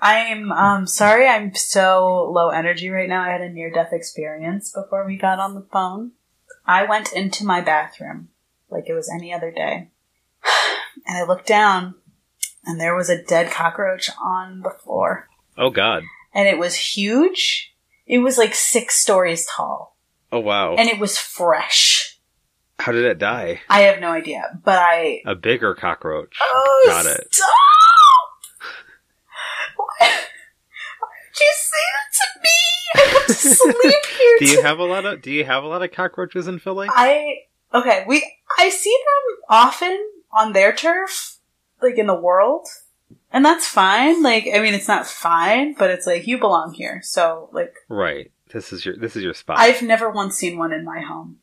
I'm um sorry I'm so low energy right now. I had a near death experience before we got on the phone. I went into my bathroom like it was any other day. And I looked down and there was a dead cockroach on the floor. Oh God. And it was huge. It was like six stories tall. Oh wow. And it was fresh. How did it die? I have no idea. But I A bigger cockroach. Oh, Got it. Stop! Why? Why did you say that to me? I to sleep here. Do you have a lot of Do you have a lot of cockroaches in Philly? I okay. We I see them often on their turf, like in the world, and that's fine. Like I mean, it's not fine, but it's like you belong here. So like Right. This is your This is your spot. I've never once seen one in my home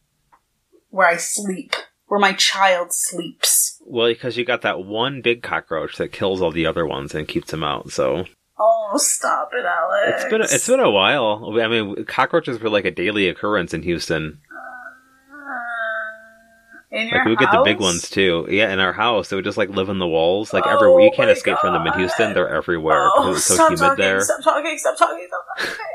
where I sleep, where my child sleeps. Well, because you got that one big cockroach that kills all the other ones and keeps them out. So Oh, stop it, Alex! it's been it's been a while. I mean, cockroaches were like a daily occurrence in Houston. in your Like we get the big ones too. Yeah, in our house, they would just like live in the walls, like Oh everywhere. You can't escape from them in Houston. They're everywhere Oh, it's so stop humid talking, there. Stop talking! Stop talking! Stop talking!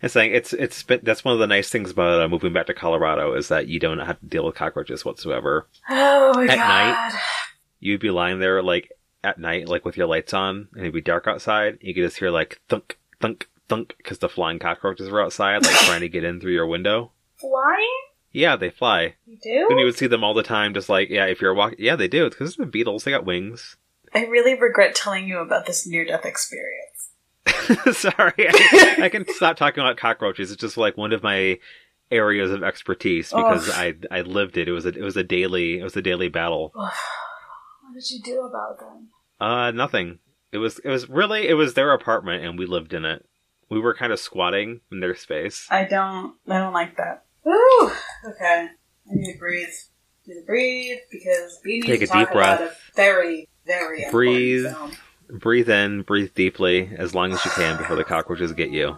It's like it's it's been, that's one of the nice things about uh, moving back to Colorado is that you don't have to deal with cockroaches whatsoever. oh my At god! night? You'd be lying there like at night, like with your lights on, and it'd be dark outside. You could just hear like thunk, thunk, thunk, because the flying cockroaches were outside, like trying to get in through your window. Flying? Yeah, they fly, You do? and you would see them all the time. Just like yeah, if you're walking, yeah, they do It's because they're beetles. They got wings. I really regret telling you about this near-death experience. Sorry, I, I can stop talking about cockroaches. It's just like one of my areas of expertise because Ugh. I I lived it. It was a it was a daily it was a daily battle. What did you do about them? Uh, nothing. It was it was really it was their apartment and we lived in it. We were kind of squatting in their space. I don't. I don't like that. Ooh. Okay. I need to breathe. Need to breathe because we need Take to a talk deep breath. about a very, very Breathe. film. Breathe in, breathe deeply, as long as you can before the cockroaches get you.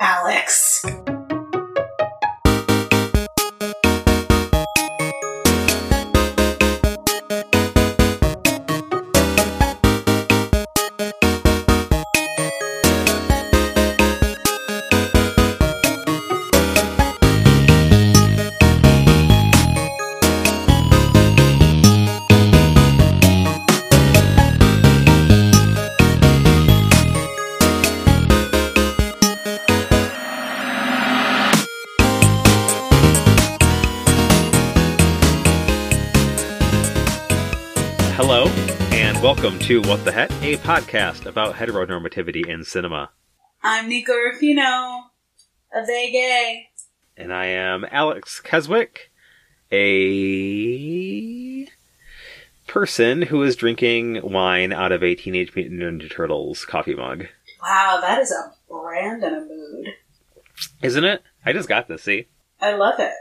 Alex. To What the Heck, a podcast about heteronormativity in cinema. I'm Nico Rufino of They Gay. And I am Alex Keswick, a person who is drinking wine out of a Teenage Mutant Ninja Turtles coffee mug. Wow, that is a brand and a mood. Isn't it? I just got this, see? I love it.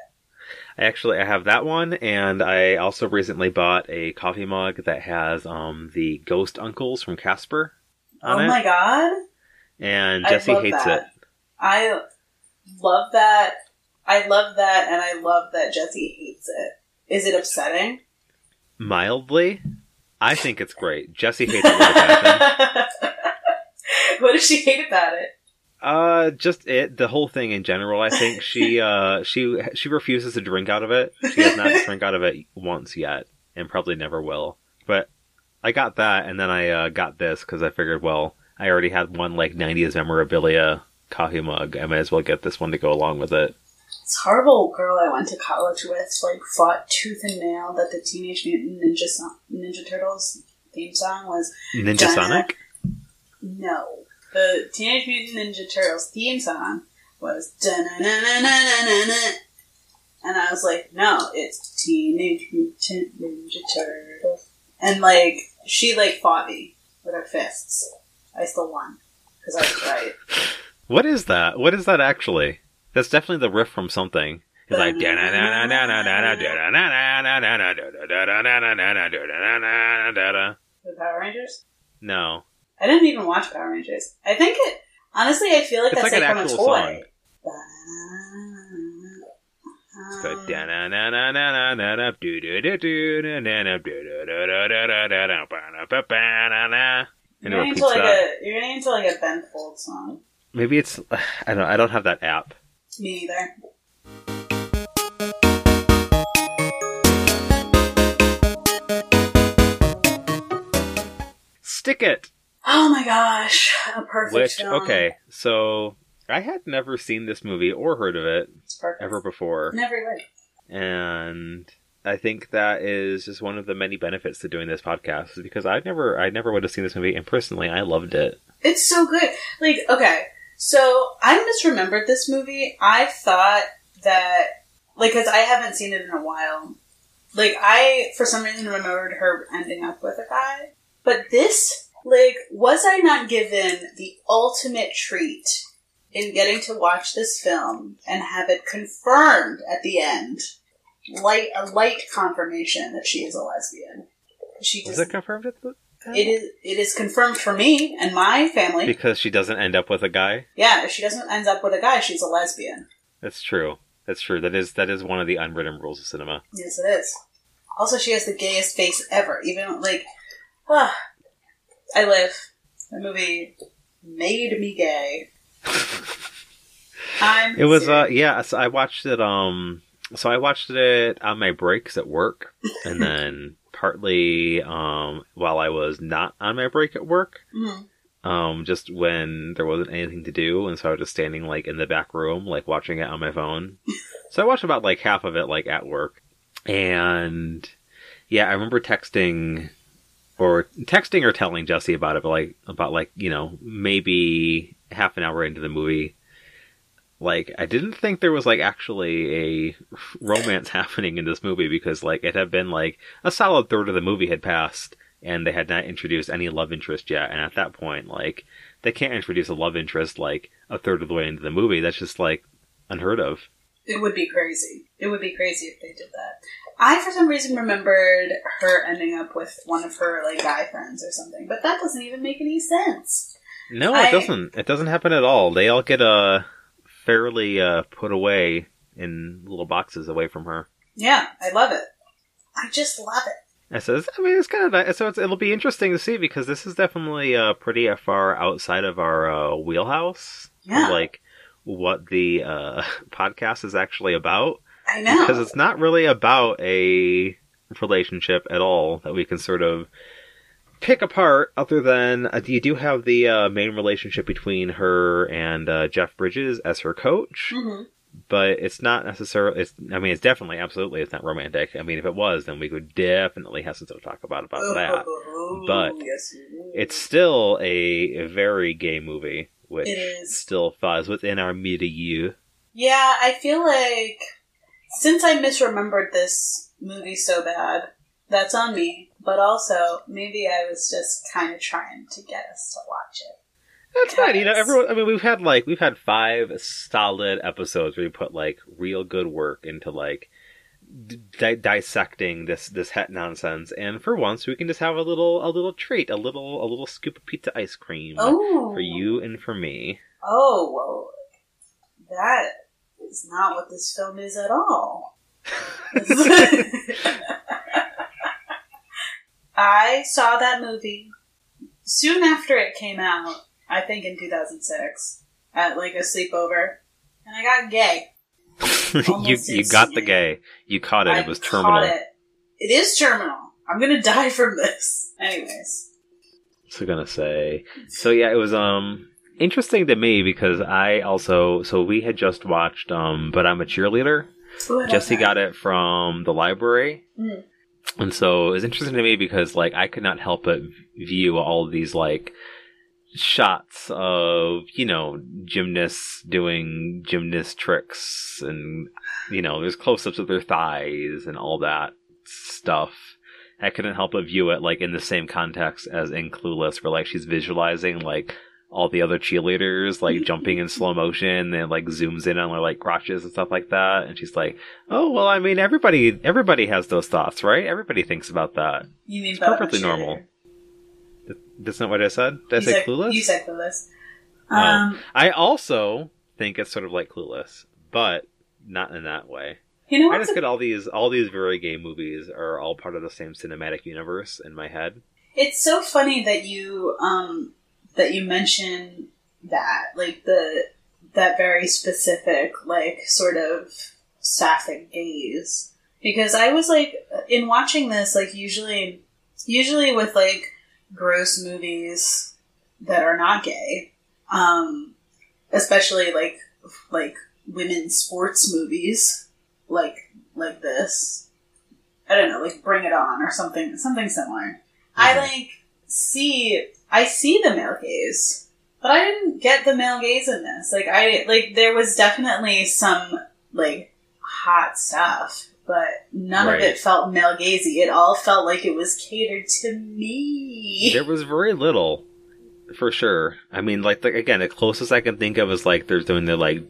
Actually I have that one, and I also recently bought a coffee mug that has um the ghost uncles from Casper on oh it, my god. and Jesse hates that. it. I love that. I love that, and I love that Jesse hates it. Is it upsetting? Mildly, I think it's great. Jesse hates it with a passion. what does she hate about it? Uh, just it, the whole thing in general. I think she uh she she refuses to drink out of it. She has not drank out of it once yet, and probably never will. But I got that, and then I uh, got this because I figured, well, I already had one like '90s memorabilia coffee mug. I might as well get this one to go along with it. This horrible girl I went to college with like fought tooth and nail that the Teenage Mutant Ninja Ninja Turtles theme song was Ninja Sonic. no. The Teenage Mutant Ninja Turtles theme song was dun-na-na-na-na-na-na. and I was like, no, it's Teenage Mutant Ninja Turtles. And like she like fought me with her fists. I still won because I was right. What is that? What is that actually? That's definitely the riff from something. It's like The Power Rangers. no. I didn't even watch Power Rangers. I think it. Honestly, I feel like It's that's like like, an from a toy. It's like into You're a getting poop into like stat. a you're getting into like a Ben Folds song. Maybe it's I don't know, I don't have that app. Me neither. Stick it. Oh my gosh, a perfect Which film. okay, so I had never seen this movie or heard of it ever before, Never read. and I think that is just one of the many benefits to doing this podcast is because I never I never would have seen this movie, and personally, I loved it. It's so good. Like, okay, so I misremembered this movie. I thought that, like, because I haven't seen it in a while. Like, I, for some reason, remembered her ending up with a guy. But this, like, was I not given the ultimate treat in getting to watch this film and have it confirmed at the end? Light, a light confirmation that she is a lesbian. She Was it confirmed at the it is, it is confirmed for me and my family. because she doesn't end up with a guy? Yeah, if she doesn't end up with a guy, she's a lesbian. That's true. That's true. That is that is one of the unwritten rules of cinema. Yes, it is. Also, she has the gayest face ever. Even like, ah, I live. The movie made me gay. I'm. It was uh serious. yeah, so I watched it um so I watched it on my breaks at work and then partly um while I was not on my break at work. Mhm. Um just when there wasn't anything to do and so I was just standing like in the back room like watching it on my phone. so I watched about like half of it like at work. And yeah, I remember texting or texting or telling Jesse about it, but like about like, you know, maybe half an hour into the movie like I didn't think there was like actually a romance happening in this movie because like it had been like a solid third of the movie had passed and they had not introduced any love interest yet and at that point like they can't introduce a love interest like a third of the way into the movie that's just like unheard of It would be crazy. It would be crazy if they did that. I, for some reason, remembered her ending up with one of her like guy friends or something, but that doesn't even make any sense. no I- it doesn't it doesn't happen at all they all get uh fairly uh put away in little boxes away from her Yeah, I love it. I just love it. It says, I mean, it's kind of nice. So it's, it'll be interesting to see because this is definitely uh, pretty far outside of our uh, wheelhouse. of, Yeah. Like what the uh, podcast is actually about. I know. Because it's not really about a relationship at all that we can sort of pick apart, other than uh, you do have the uh, main relationship between her and uh, Jeff Bridges as her coach Mhm. but it's not necessarily. It's I mean, it's definitely, absolutely, it's not romantic. I mean, if it was, then we could definitely have something to talk about about that. Oh, But yes. It's still a, a very gay movie, which still falls within our milieu. Yeah, I feel like since I misremembered this movie so bad, that's on me. But also, maybe I was just kind of trying to get us to watch it. That's fine. You know, everyone. I mean, we've had like we've had five solid episodes where we put like real good work into like di- dissecting this this het nonsense, and for once we can just have a little a little treat, a little a little scoop of pizza ice cream Oh, for you and for me. Oh, well, that is not what this film is at all. I saw that movie soon after it came out, I think in 2006, at like a sleepover, and I got gay. you you got the gay. You caught it. I it was terminal. It. it is terminal. I'm gonna die from this. Anyways. So gonna say. So yeah, it was um interesting to me because I also so we had just watched um but I'm a cheerleader. Ooh, Jesse got it from the library. Mhm. And so it was interesting to me because like I could not help but view all of these like shots of, you know, gymnasts doing gymnast tricks and you know, there's close ups of their thighs and all that stuff. I couldn't help but view it like in the same context as in Clueless, where like she's visualizing like all the other cheerleaders like jumping in slow motion and like zooms in on their like crotches and stuff like that, and she's like, "Oh well, I mean everybody everybody has those thoughts, right? Everybody thinks about that. You mean It's perfectly normal. Th- That's not what I said. Did I You say said- Clueless? You said Clueless. Oh. Um, I also think it's sort of like Clueless, but not in that way. you know I just get all these all these very gay movies are all part of the same cinematic universe in my head. It's so funny that you um that you mention that like the that very specific like sort of sapphic gaze. Because I was like in watching this like usually usually with like gross movies that are not gay um especially like like women's sports movies like like this. I don't know like Bring It On or something something similar. I Mhm. like see I see the male gaze, but I didn't get the male gaze in this. Like I like there was definitely some like hot stuff, but none Right. of it felt male gazy. It all felt like it was catered to me. There was very little, for sure. I mean, like, the, again, the closest I can think of is like they're doing the like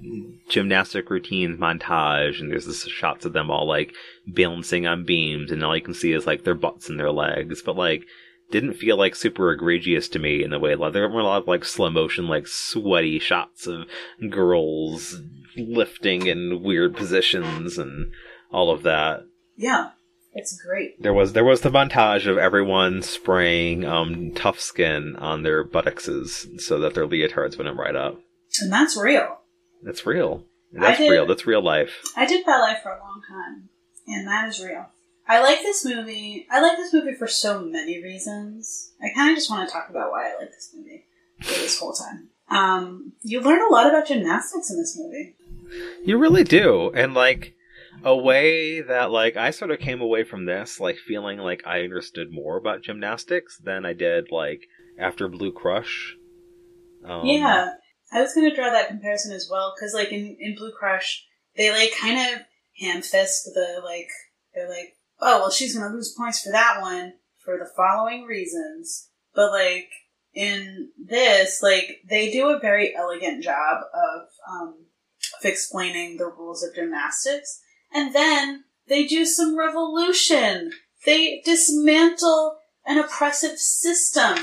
gymnastic routine montage, and there's this shots of them all like balancing on beams, and all you can see is like their butts and their legs. But like, didn't feel like super egregious to me in the way like there were a lot of like slow motion, like sweaty shots of girls lifting in weird positions and all of that. yeah, it's great. There was there was the montage of everyone spraying um, tough skin on their buttocks so that their leotards wouldn't ride up. And that's real. That's real. That's did- real. That's real life. I did ballet for a long time, and that is real. I like this movie. I like this movie for so many reasons. I kind of just want to talk about why I like this movie for this whole time. Um, you learn a lot about gymnastics in this movie. You really do, and like a way that like I sort of came away from this like feeling like I understood more about gymnastics than I did like after Blue Crush. Um, yeah, I was going to draw that comparison as well because, like in in Blue Crush, they like kind of ham fist the like they're like, oh well, she's going to lose points for that one for the following reasons, but like in this, like they do a very elegant job of um, of explaining the rules of gymnastics, and then they do some revolution. They dismantle an oppressive system.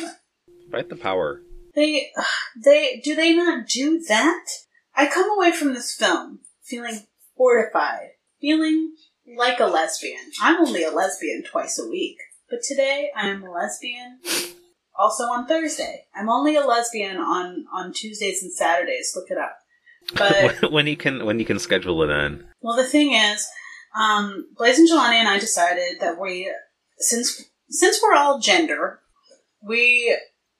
Fight the power. They, they, do they not do that? I come away from this film feeling fortified, feeling like a lesbian. I'm only a lesbian twice a week, but today I am a lesbian. Also on Thursday, I'm only a lesbian on on Tuesdays and Saturdays. Look it up. But when you can when you can schedule it in. well, the thing is, um, Blaze and Jelani and I decided that we, since since we're all gender, we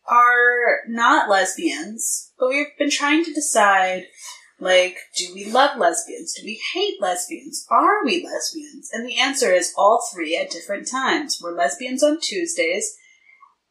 are not lesbians, but we've been trying to decide, like, do we love lesbians? Do we hate lesbians? Are we lesbians? And the answer is all three at different times. We're lesbians on Tuesdays,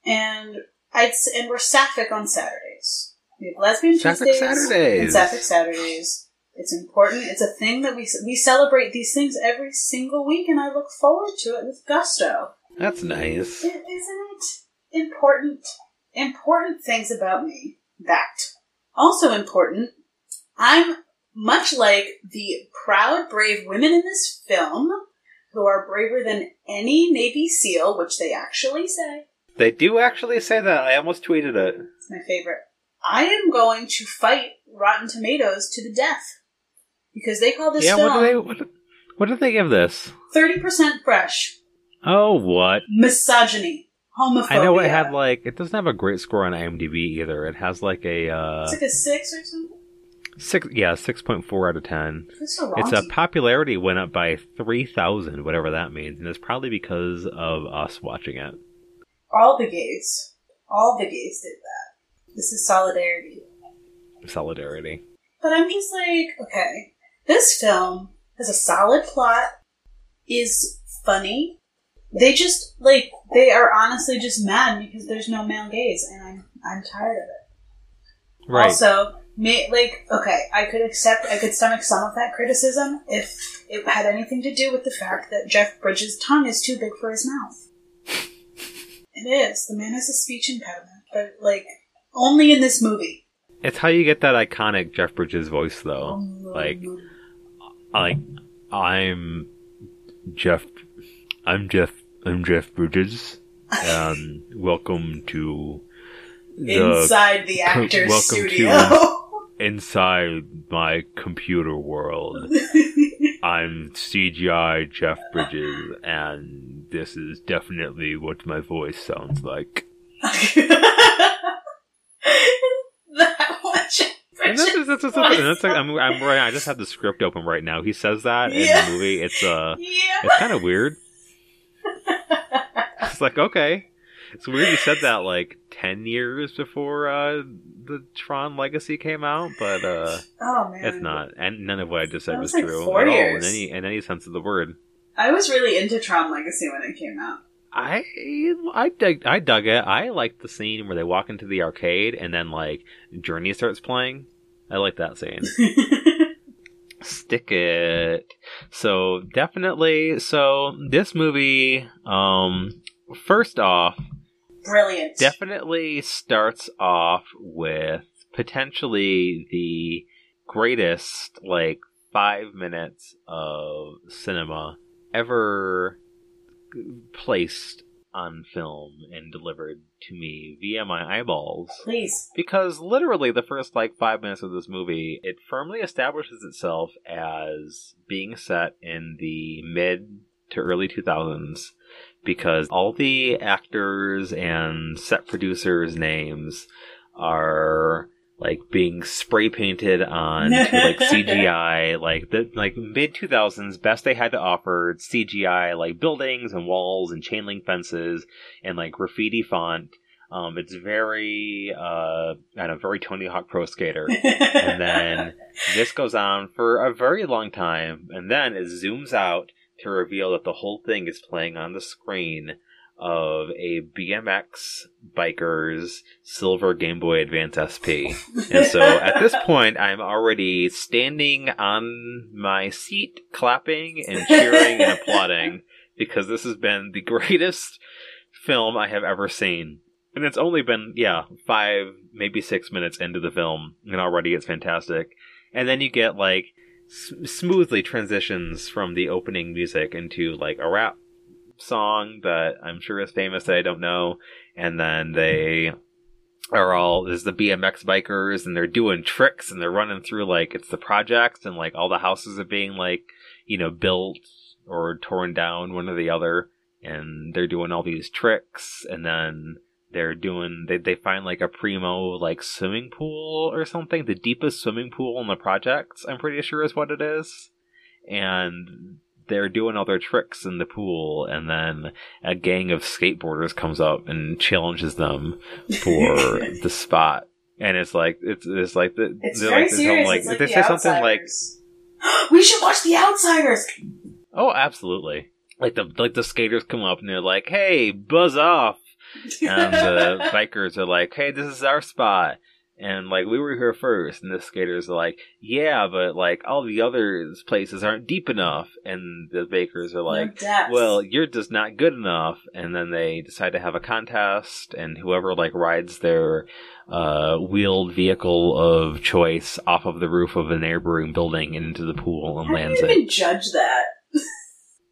and I'd and we're sapphic on Saturdays. We have lesbian Sapphic Tuesdays Saturdays. and sapphic Saturdays. It's important. It's a thing that we we celebrate these things every single week, and I look forward to it with gusto. That's nice. Isn't it important? Important things about me. That also important. I'm much like the proud, brave women in this film, who are braver than any Navy SEAL, which they actually say. They do actually say that. I almost tweeted it. It's my favorite. I am going to fight Rotten Tomatoes to the death because they call this yeah, film what do they what, what did they give this? thirty percent fresh, Oh, what? misogyny, homophobia. I know it had like it doesn't have a great score on IMDb either. It has like a uh it's like a six or something. Six yeah six point four out of ten. It's so Its uh, popularity went up by three thousand, whatever that means, and it's probably because of us watching it. All the gays, all the gays did that. This is solidarity. Solidarity. But I'm just like, okay, this film has a solid plot, is funny. They just like they are honestly just mad because there's no male gaze, and I'm I'm tired of it. Right. Also, may, like, okay, I could accept, I could stomach some of that criticism if it had anything to do with the fact that Jeff Bridges' tongue is too big for his mouth. it is. The man has a speech impediment, but, like, only in this movie. it's how you get that iconic Jeff Bridges voice, though. Like, like I'm Jeff. I'm Jeff. I'm Jeff Bridges. Um, welcome to the inside the actor's welcome studio. inside my computer world. I'm CGI Jeff Bridges, and this is definitely what my voice sounds like. that much And that's, that's, that's, that's, like, I'm, I'm right. I just have the script open right now. He says that Yeah. in the movie. It's uh, Yeah. it's kind of weird. It's like okay, it's weird you said that like ten years before uh the Tron Legacy came out, but uh, Oh man. it's not, and none of what I just said That was was like true at all years. in any in any sense of the word. I was really into Tron Legacy when it came out. I I dug I dug it. I liked the scene where they walk into the arcade and then like Journey starts playing. I like that scene. Stick it. So definitely. So this movie, um, first off, Brilliant. definitely starts off with potentially the greatest like five minutes of cinema ever placed on film and delivered to me via my eyeballs Please. because literally the first like five minutes of this movie it firmly establishes itself as being set in the mid to early 2000s because all the actors and set producers names are like being spray painted on to, like CGI like the like mid 2000s best they had to offer CGI like buildings and walls and chain link fences and like graffiti font um, it's very, uh, I know, very Tony Hawk Pro Skater. and then this goes on for a very long time, and then it zooms out to reveal that the whole thing is playing on the screen of a BMX biker's silver Game Boy Advance SP. And so at this point, I'm already standing on my seat, clapping and cheering and applauding because this has been the greatest film I have ever seen. And it's only been, yeah, five, maybe six minutes into the film, and already it's fantastic. And then you get, like, smoothly transitions from the opening music into, like, a rap song that I'm sure is famous that I don't know. And then they are all, there's the BMX bikers, and they're doing tricks, and they're running through, like, it's the projects, and, like, all the houses are being, like, you know, built or torn down, one or the other. And they're doing all these tricks, and then they're doing they, they find like a primo like swimming pool or something the deepest swimming pool in the project i'm pretty sure is what it is. And they're doing all their tricks in the pool and then a gang of skateboarders comes up and challenges them for the spot. And it's like it's it's like the, It's they're very like, serious. like it's like they the say something like we should watch The Outsiders. oh absolutely. Like the like the skaters come up and they're like hey buzz off and the bikers are like, "Hey, this is our spot." And like we were here first, and the skaters are like, "Yeah, but like all the other places aren't deep enough." And the bakers are like, No "Well, you're just not good enough." And then they decide to have a contest, and whoever like rides their uh, wheeled vehicle of choice off of the roof of a neighboring building and into the pool and how do lands you it. even judge that?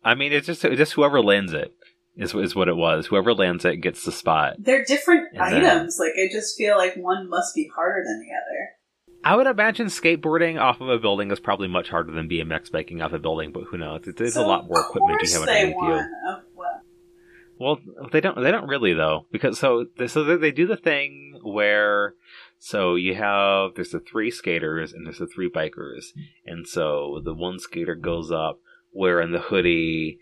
I mean, it's just it's just whoever lands it is is what it was. Whoever lands it gets the spot. They're different And then- items. Like I just feel like one must be harder than the other. I would imagine skateboarding off of a building is probably much harder than BMX biking off a building, but who knows? It's, it's a lot more equipment you have they underneath you. Oh, well. Well, they don't. They don't really though, because so they, so they, they do the thing where so you have there's the three skaters and there's the three bikers, and so the one skater goes up wearing the hoodie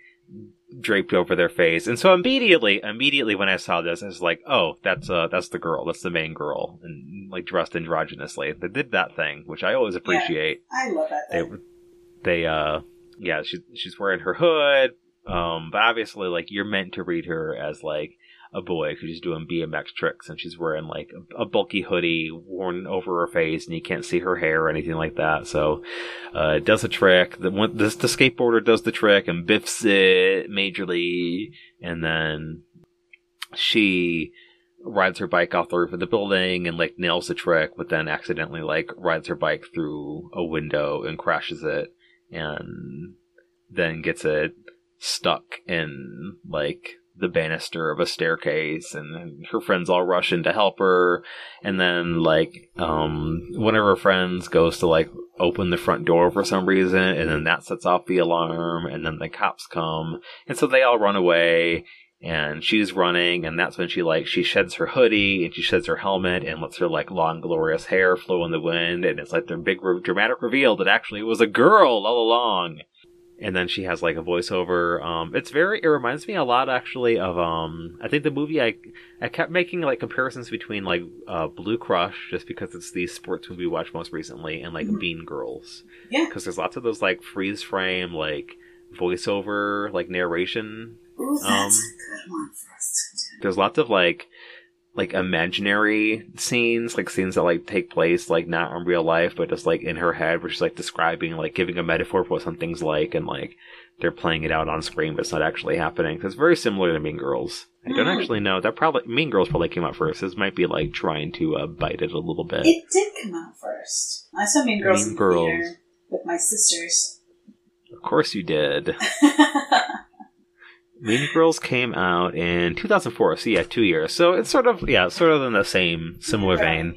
draped over their face, and so immediately, immediately when I saw this, I was like, oh, that's uh that's the girl, that's the main girl, and like dressed androgynously. They did that thing, which I always appreciate I love that. they Thing. they uh yeah she's she's wearing her hood um but obviously like you're meant to read her as like a boy because she's doing bmx tricks and she's wearing like a, a bulky hoodie worn over her face and you can't see her hair or anything like that. So uh it does a trick. The this the skateboarder does the trick and biffs it majorly and then she rides her bike off the roof of the building and like nails the trick, but then accidentally like rides her bike through a window and crashes it and then gets it stuck in like the banister of a staircase and her friends all rush in to help her. And then like um one of her friends goes to like open the front door for some reason and then that sets off the alarm and then the cops come. And so they all run away and she's running and that's when she like she sheds her hoodie and she sheds her helmet and lets her like long glorious hair flow in the wind and it's like the big dramatic reveal that actually it was a girl all along and then she has like a voiceover. Um, it's very. It reminds me a lot actually of. Um, I think the movie I I kept making like comparisons between like uh, Blue Crush just because it's the sports movie we watched most recently and like mm-hmm. Mean Girls. Yeah. Because there's lots of those like freeze frame like voiceover like narration. Ooh, that's um, a good one for us to do. There's lots of like like imaginary scenes, like scenes that like take place like not in real life, but just like in her head, where she's like describing, like giving a metaphor for what something's like, and like they're playing it out on screen, but it's not actually happening. It's very similar to Mean Girls. I don't mm. actually know. That probably Mean Girls probably came out first. This might be like trying to uh, bite it a little bit. It did come out first. I saw Mean Girls mean in Girls. with my sisters. Of course you did. Mean Girls came out in 2004, so yeah, two years. So it's sort of yeah, sort of in the same similar vein.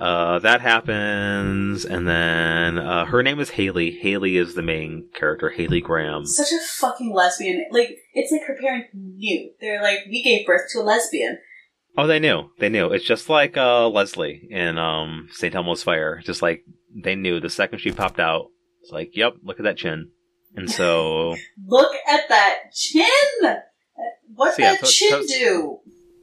Uh, that happens, and then uh, her name is Haley. Haley is the main character, Haley Graham. Such a fucking lesbian. Like it's like her parents knew. They're like, we gave birth to a lesbian. Oh, they knew. They knew. It's just like uh, Leslie in um, St. Elmo's Fire. Just like they knew the second she popped out. It's like, yep, look at that chin. And so look at that chin. What so, that chin so, do?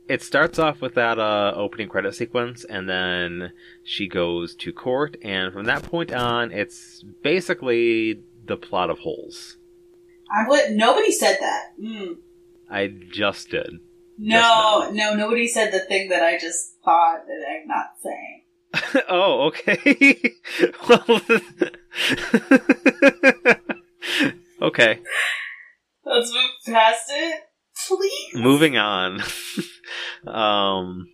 It starts off with that uh, opening credit sequence, and then she goes to court, and from that point on, it's basically the plot of Holes. I would. Nobody said that. Mm. I just did. No, just no, nobody said the thing that I just thought that I'm not saying. oh, okay. well, okay. Let's move past it, please. Moving on. um,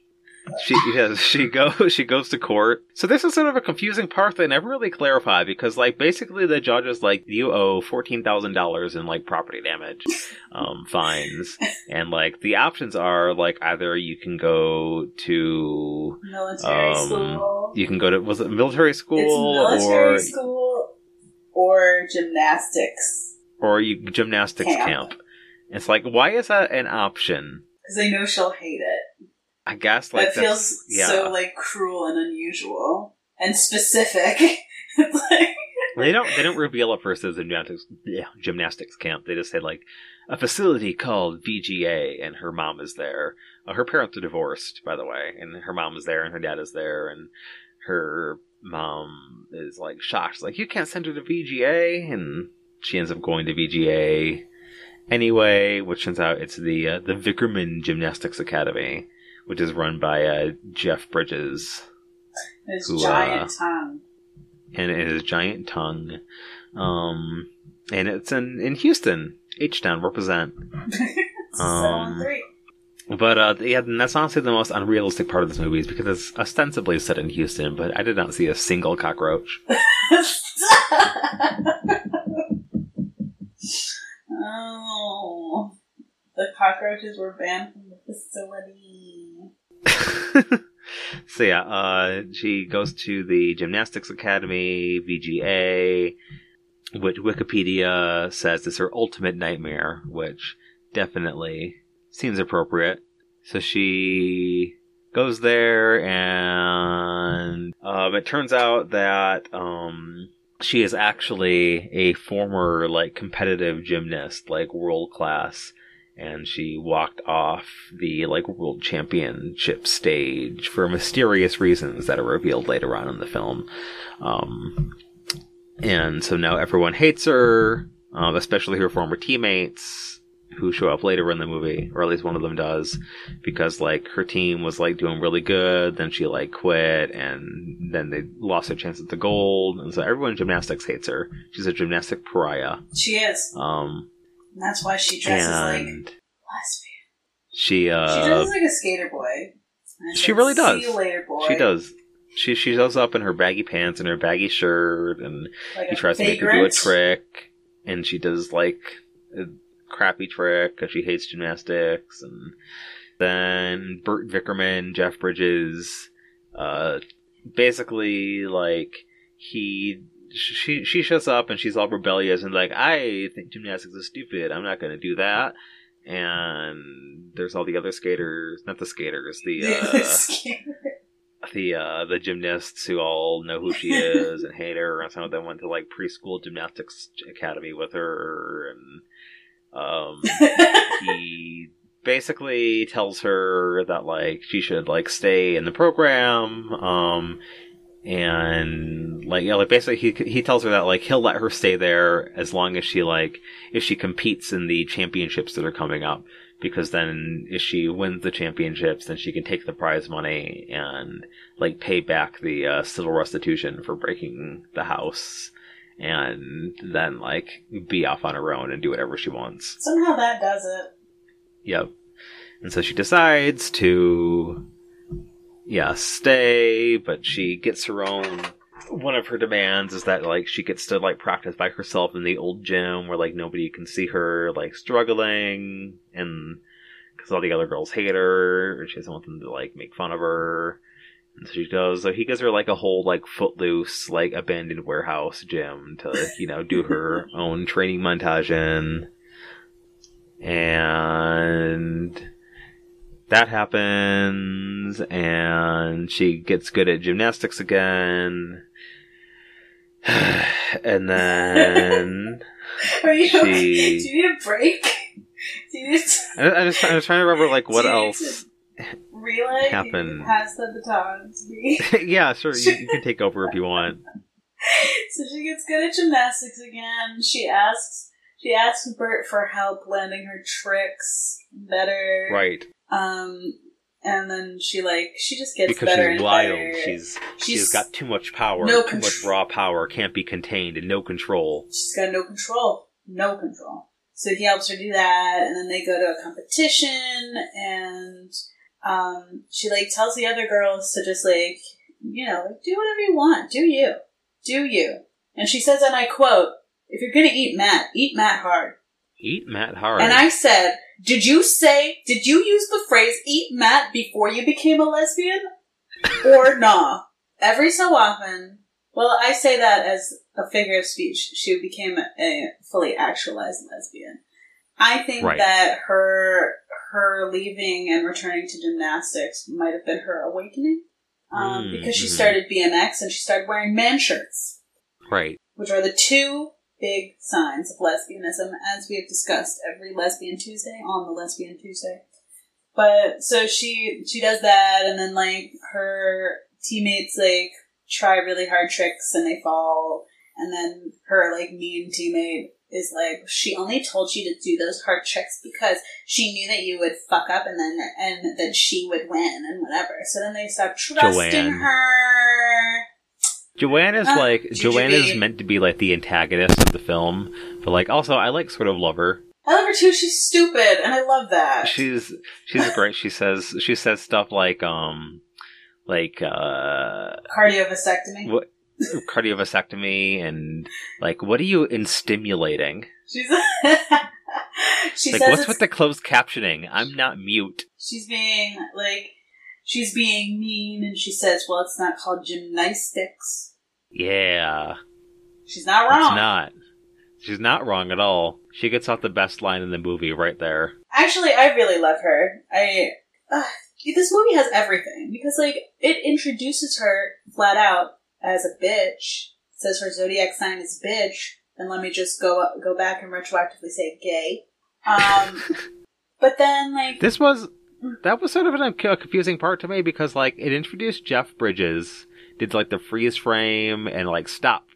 she yes, she goes she goes to court. So this is sort of a confusing part they never really clarify because like basically the judge is like you owe fourteen thousand dollars in like property damage um, fines, and like the options are like either you can go to military um, school, you can go to was it military school military or school or gymnastics or you gymnastics camp. camp. It's like why is that an option? Because I know she'll hate it. I guess like that feels yeah. so like cruel and unusual and specific. like... they don't they don't reveal at first as a gymnastics yeah, gymnastics camp. They just say like a facility called VGA, and her mom is there. Uh, her parents are divorced, by the way, and her mom is there, and her dad is there, and her mom is like shocked, like you can't send her to VGA, and she ends up going to VGA anyway, which turns out it's the uh, the Vickerman Gymnastics Academy which is run by uh, Jeff Bridges. His who, giant uh, tongue. And his giant tongue. Um, and it's in, in Houston. H Town represent. um, but uh, yeah, that's honestly the most unrealistic part of this movie is because it's ostensibly set in Houston, but I did not see a single cockroach. the cockroaches were banned from the facility. so yeah, uh, she goes to the gymnastics academy, VGA, which Wikipedia says is her ultimate nightmare, which definitely seems appropriate. So she goes there, and um, it turns out that um, she is actually a former like competitive gymnast, like world class and she walked off the like world championship stage for mysterious reasons that are revealed later on in the film. Um, and so now everyone hates her, um, especially her former teammates who show up later in the movie, or at least one of them does, because like her team was like doing really good, then she like quit, and then they lost their chance at the gold, and so everyone in gymnastics hates her. She's a gymnastic pariah. She is. Um, and that's why she dresses like lesbian. She uh, she dresses like a skater boy. She really does. See you later, boy. She does. She she shows up in her baggy pants and her baggy shirt, and like he tries to make her do a trick, and she does like crappy trick because she hates gymnastics, and then Burt Vickerman, Jeff Bridges, uh, basically like he she she shows up and she's all rebellious and like I think gymnastics is stupid. I'm not going to do that. And there's all the other skaters, not the skaters, the uh, the uh, the gymnasts who all know who she is and hate her, and some of them went to like preschool gymnastics academy with her, and um, he basically tells her that like she should like stay in the program, um, and like yeah, like basically he he tells her that like he'll let her stay there as long as she like if she competes in the championships that are coming up because then if she wins the championships then she can take the prize money and like pay back the uh, civil restitution for breaking the house and then like be off on her own and do whatever she wants somehow that does it yep and so she decides to yeah, stay, but she gets her own. One of her demands is that like she gets to like practice by herself in the old gym where like nobody can see her like struggling, and because all the other girls hate her, and she doesn't want them to like make fun of her. She goes. So he gives her like a whole like footloose like abandoned warehouse gym to you know do her own training montage in, and that happens, and she gets good at gymnastics again. and then Are you she- okay? Do you need a break? Do you need to I, am just I was trying to remember like what Do you need else. Relay? Happened. You pass the baton to me. yeah, sure, you, you can take over if you want. so she gets good at gymnastics again. She asks she asks Burt for help landing her tricks better. Right, Um and then she like she just gets because better she's and wild. better. She's she's She's- got too much power, No too much raw power, can't be contained, and no control. she's got no control. No control. So he helps her do that, and then they go to a competition, and um, she like tells the other girls to just like, you know, like, do whatever you want, do you, do you. And she says, and I quote, "If you're gonna eat mat, eat mat hard." Eat mat hard. And I said, "Did you say? Did you use the phrase eat mat before you became a lesbian, or nah?" Every so often, well, I say that as a figure of speech. She became a fully actualized lesbian. I think Right. that her her leaving and returning to gymnastics might have been her awakening, um, Mm, because she mhm. started BMX and she started wearing man shirts right, which are the two big signs of lesbianism, as we have discussed every Lesbian Tuesday on the Lesbian Tuesday. But so she she does that, and then like her teammates like try really hard tricks and they fall, and then her like mean teammate is like she only told you to do those hard tricks because she knew that you would fuck up and then and that she would win and whatever. So then they stop trusting Joanne. her. Joanne is Uh, like GGB. Joanne is meant to be like the antagonist of the film, but like also I like sort of love her. I love her too. She's stupid, and I love that. She's she's great. She says she says stuff like um like uh Cardiovasectomy. what cardiovasectomy and like what are you in stimulating? She's she like what's with the closed captioning? I'm not mute. she's being like she's being mean, and she says, "Well, it's not called gymnastics." Yeah. She's not wrong. It's not. She's not wrong at all. She gets off the best line in the movie right there. Actually, I really love her. I uh, this movie has everything because like it introduces her flat out as a bitch. Says her zodiac sign is bitch, and let me just go go back and retroactively say gay. Um, but then like This was that was sort of an, a confusing part to me because like it introduced Jeff Bridges, did like the freeze frame and like stopped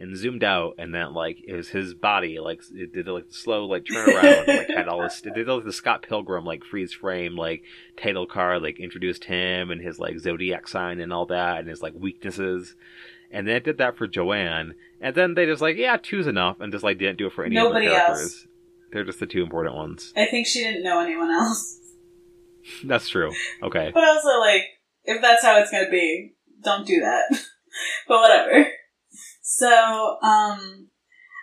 and zoomed out, and then like it was his body like it did like the slow like turnaround, like had all this it did like the Scott Pilgrim like freeze frame like title card like introduced him and his like zodiac sign and all that and his like weaknesses. And then it did that for Joanne, and then they just like, yeah, two's enough, and just like didn't do it for any Nobody other else. characters. They're just the two important ones. I think she didn't know anyone else. That's true. Okay. But also, like, if that's how it's gonna be, don't do that. but whatever. So, um,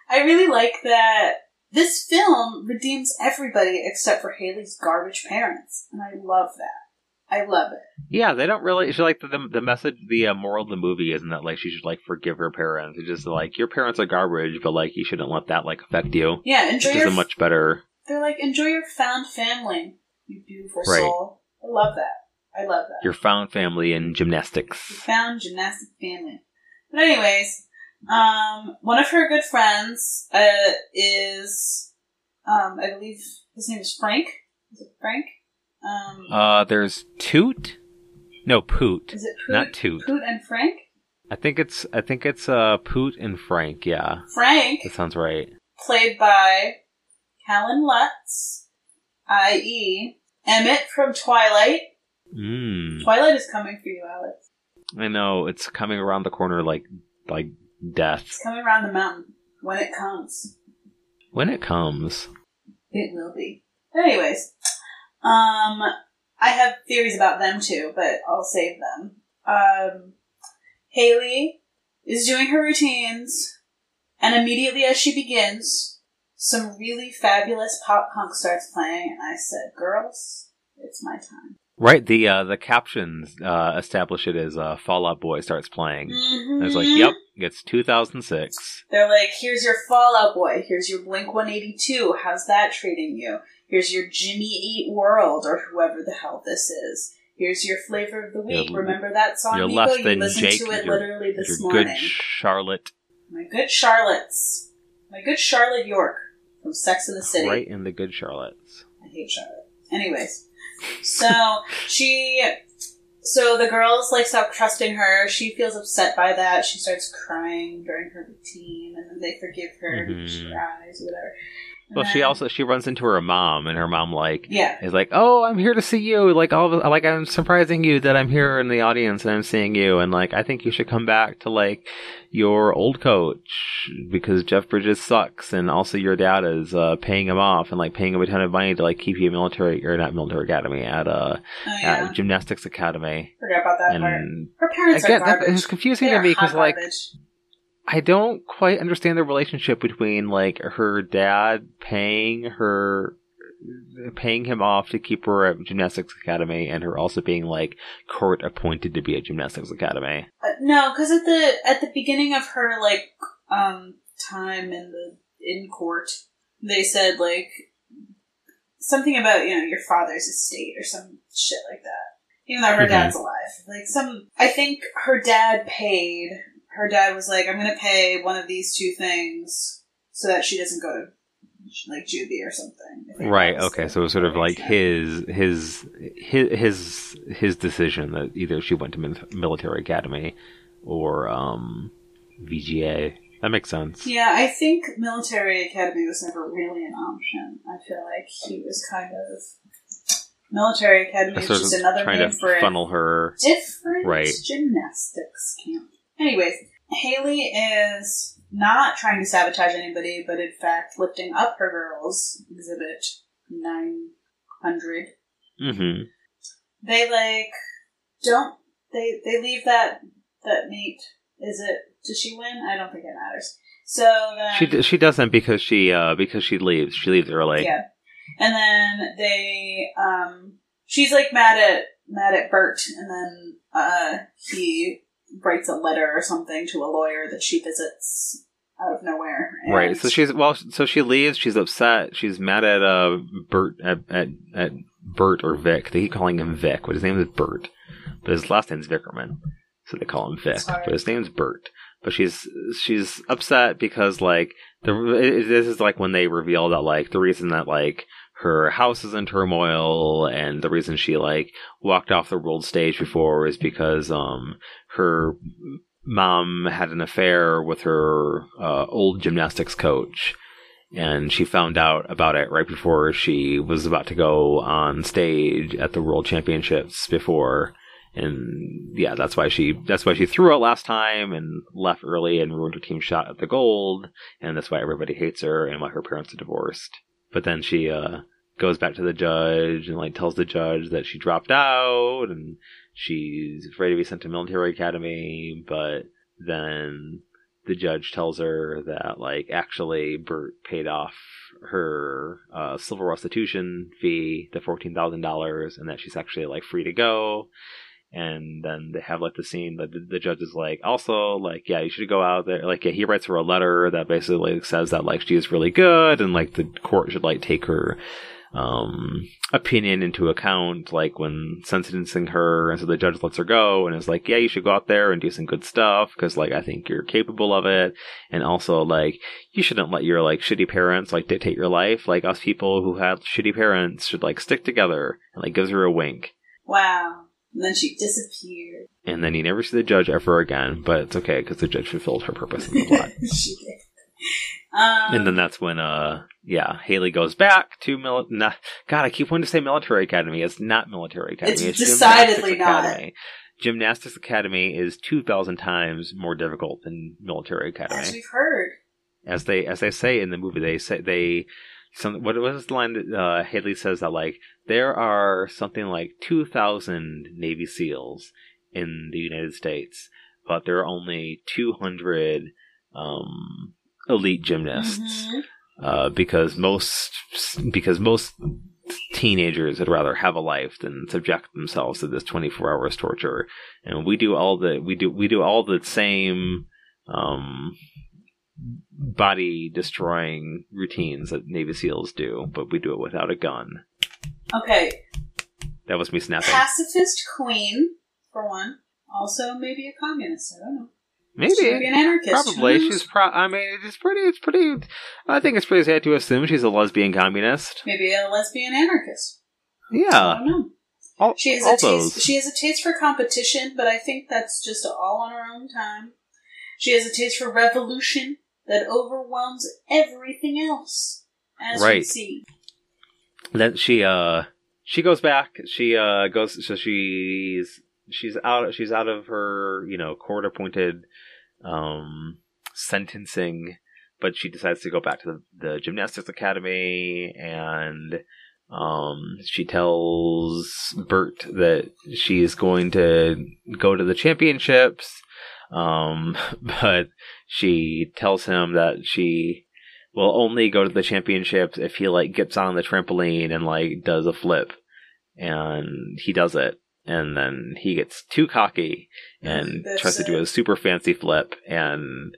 I really like that this film redeems everybody except for Haley's garbage parents, and I love that. I love it. Yeah, they don't really. She like the the, message, the uh, moral of the movie isn't that like she should like forgive her parents. It's just like your parents are garbage, but like you shouldn't let that like affect you. Yeah, enjoy Which your. is a much better. they're like enjoy your found family, you beautiful Right. soul. I love that. I love that. Your found family in gymnastics. You found gymnastic family. But anyways, um, one of her good friends uh, is, um, I believe his name is Frank. Is it Frank? Um, Uh, there's Toot. No, Poot. is it Poot? Not Toot. Poot and Frank. I think it's I think it's uh Poot and Frank. Yeah, Frank, that sounds right. played by Kellan Lutz, i.e., Emmett from Twilight. Mm. Twilight is coming for you, Alex. I know it's coming around the corner like like death It's coming around the mountain when it comes. when it comes. It will be. Anyways, um, I have theories about them too, but I'll save them. Um, Haley is doing her routines, and immediately as she begins, some really fabulous pop punk starts playing, and I said, "Girls, it's my time." Right. The uh the captions uh establish it as uh Fall Out Boy starts playing. Mm-hmm. I was like, yep, it's 2006. They're like, here's your Fall Out Boy, here's your Blink 182, how's that treating you? Here's your Jimmy Eat World, or whoever the hell this is. Here's your flavor of the week. Remember that song, you're less you than listened Jake, to it you're- literally this Your morning. good Charlotte, My good Charlottes. My good Charlotte York from Sex in the City. right in the good Charlottes. I hate Charlotte. Anyways, so she, so the girls like stop trusting her. She feels upset by that. She starts crying during her routine, and then they forgive her. Mhm. She cries, whatever. Well, she also she runs into her mom, and her mom like yeah, is like, "Oh, I'm here to see you." Like all of, like I'm surprising you that I'm here in the audience and I'm seeing you, and like I think you should come back to like your old coach because Jeff Bridges sucks, and also your dad is uh, paying him off and like paying him a ton of money to like keep you at military or not military academy at uh oh yeah, at gymnastics academy. Forget about that part. And Her parents again, are garbage. is confusing They to me because like. I don't quite understand the relationship between like her dad paying her paying him off to keep her at gymnastics academy and her also being like court appointed to be at gymnastics academy. Uh, no, because at the at the beginning of her like um time in the in court, they said like something about you know your father's estate or some shit like that. Even though her Mhm. dad's alive, like some, I think her dad paid. Her dad was like, "I'm going to pay one of these two things so that she doesn't go to like juvie or something." Right, okay, the- so it was sort of like his his his his his decision that either she went to military academy or um VGA. That makes sense. Yeah, I think military academy was never really an option. I feel like he was kind of military academy is just another trying name to for funnel her different Right. gymnastics camp. Anyways, Haley is not trying to sabotage anybody, but in fact lifting up her girls. Exhibit nine hundred. hmm They like don't they they leave that that meet. Is it? Does she win? I don't think it matters. So then She d- she doesn't because she uh because she leaves. She leaves early. Yeah. And then they um she's like mad at mad at Burt and then uh he writes a letter or something to a lawyer that she visits out of nowhere. Right. So she's well. So she leaves. She's upset. She's mad at uh Burt at at, at Burt or Vic. They keep calling him Vic, but his name is Burt. But his last name's Vickerman, so they call him Vic. Sorry. But his name's Burt. But she's she's upset because like the it, this is like when they reveal that like the reason that like her house is in turmoil and the reason she like walked off the world stage before is because um her mom had an affair with her uh, old gymnastics coach and she found out about it right before she was about to go on stage at the world championships before. And yeah that's why she that's why she threw out last time and left early and ruined her team shot at the gold. And that's why everybody hates her and why her parents are divorced. But then she uh goes back to the judge and like tells the judge that she dropped out and she's afraid to be sent to military academy, but then the judge tells her that like actually Burt paid off her uh, civil restitution fee, the fourteen thousand dollars, and that she's actually like free to go. And then they have like the scene that the, the judge is like, also like, yeah, you should go out there. Like, yeah, he writes her a letter that basically says that like she is really good, and like the court should like take her um, opinion into account, like when sentencing her, and so the judge lets her go and is like, "Yeah, you should go out there and do some good stuff because, like, I think you're capable of it." And also, like, you shouldn't let your like shitty parents like dictate your life. Like us people who have shitty parents should like stick together. And like gives her a wink. Wow. And then she disappeared. And then you never see the judge ever again, but it's okay because the judge fulfilled her purpose in the plot. she did. Um, and then that's when, uh, yeah, Haley goes back to mil. God, I keep wanting to say military academy. It's not military academy. It's decidedly Gymnastics not. Academy. Gymnastics Academy is two thousand times more difficult than military academy. as we've heard. as they as they say in the movie, they say they some what was the line that uh, Haley says that like there are something like two thousand Navy SEALs in the United States, but there are only two hundred um, elite gymnasts Mhm. uh, because most because most teenagers would rather have a life than subject themselves to this 24 hours torture and we do all the we do we do all the same um body destroying routines that navy seals do but we do it without a gun Okay, that was me snapping pacifist queen for one. Also, maybe a communist. I don't know. She maybe be an anarchist. probably she's pro i mean it's pretty it's pretty i think it's pretty safe to assume she's a lesbian communist maybe a lesbian anarchist. Yeah. I don't know. all, She has a taste. She has a taste for competition, but I think that's just all on her own time. She has a taste for revolution that overwhelms everything else, as we Right. see. then she uh she goes back she uh goes so she's she's out she's out of her you know court appointed um sentencing but she decides to go back to the, the gymnastics academy and um she tells burt that she's going to go to the championships um but she tells him that she will only go to the championships if he like gets on the trampoline and like does a flip. And he does it and then he gets too cocky and That's tries to do a super fancy flip and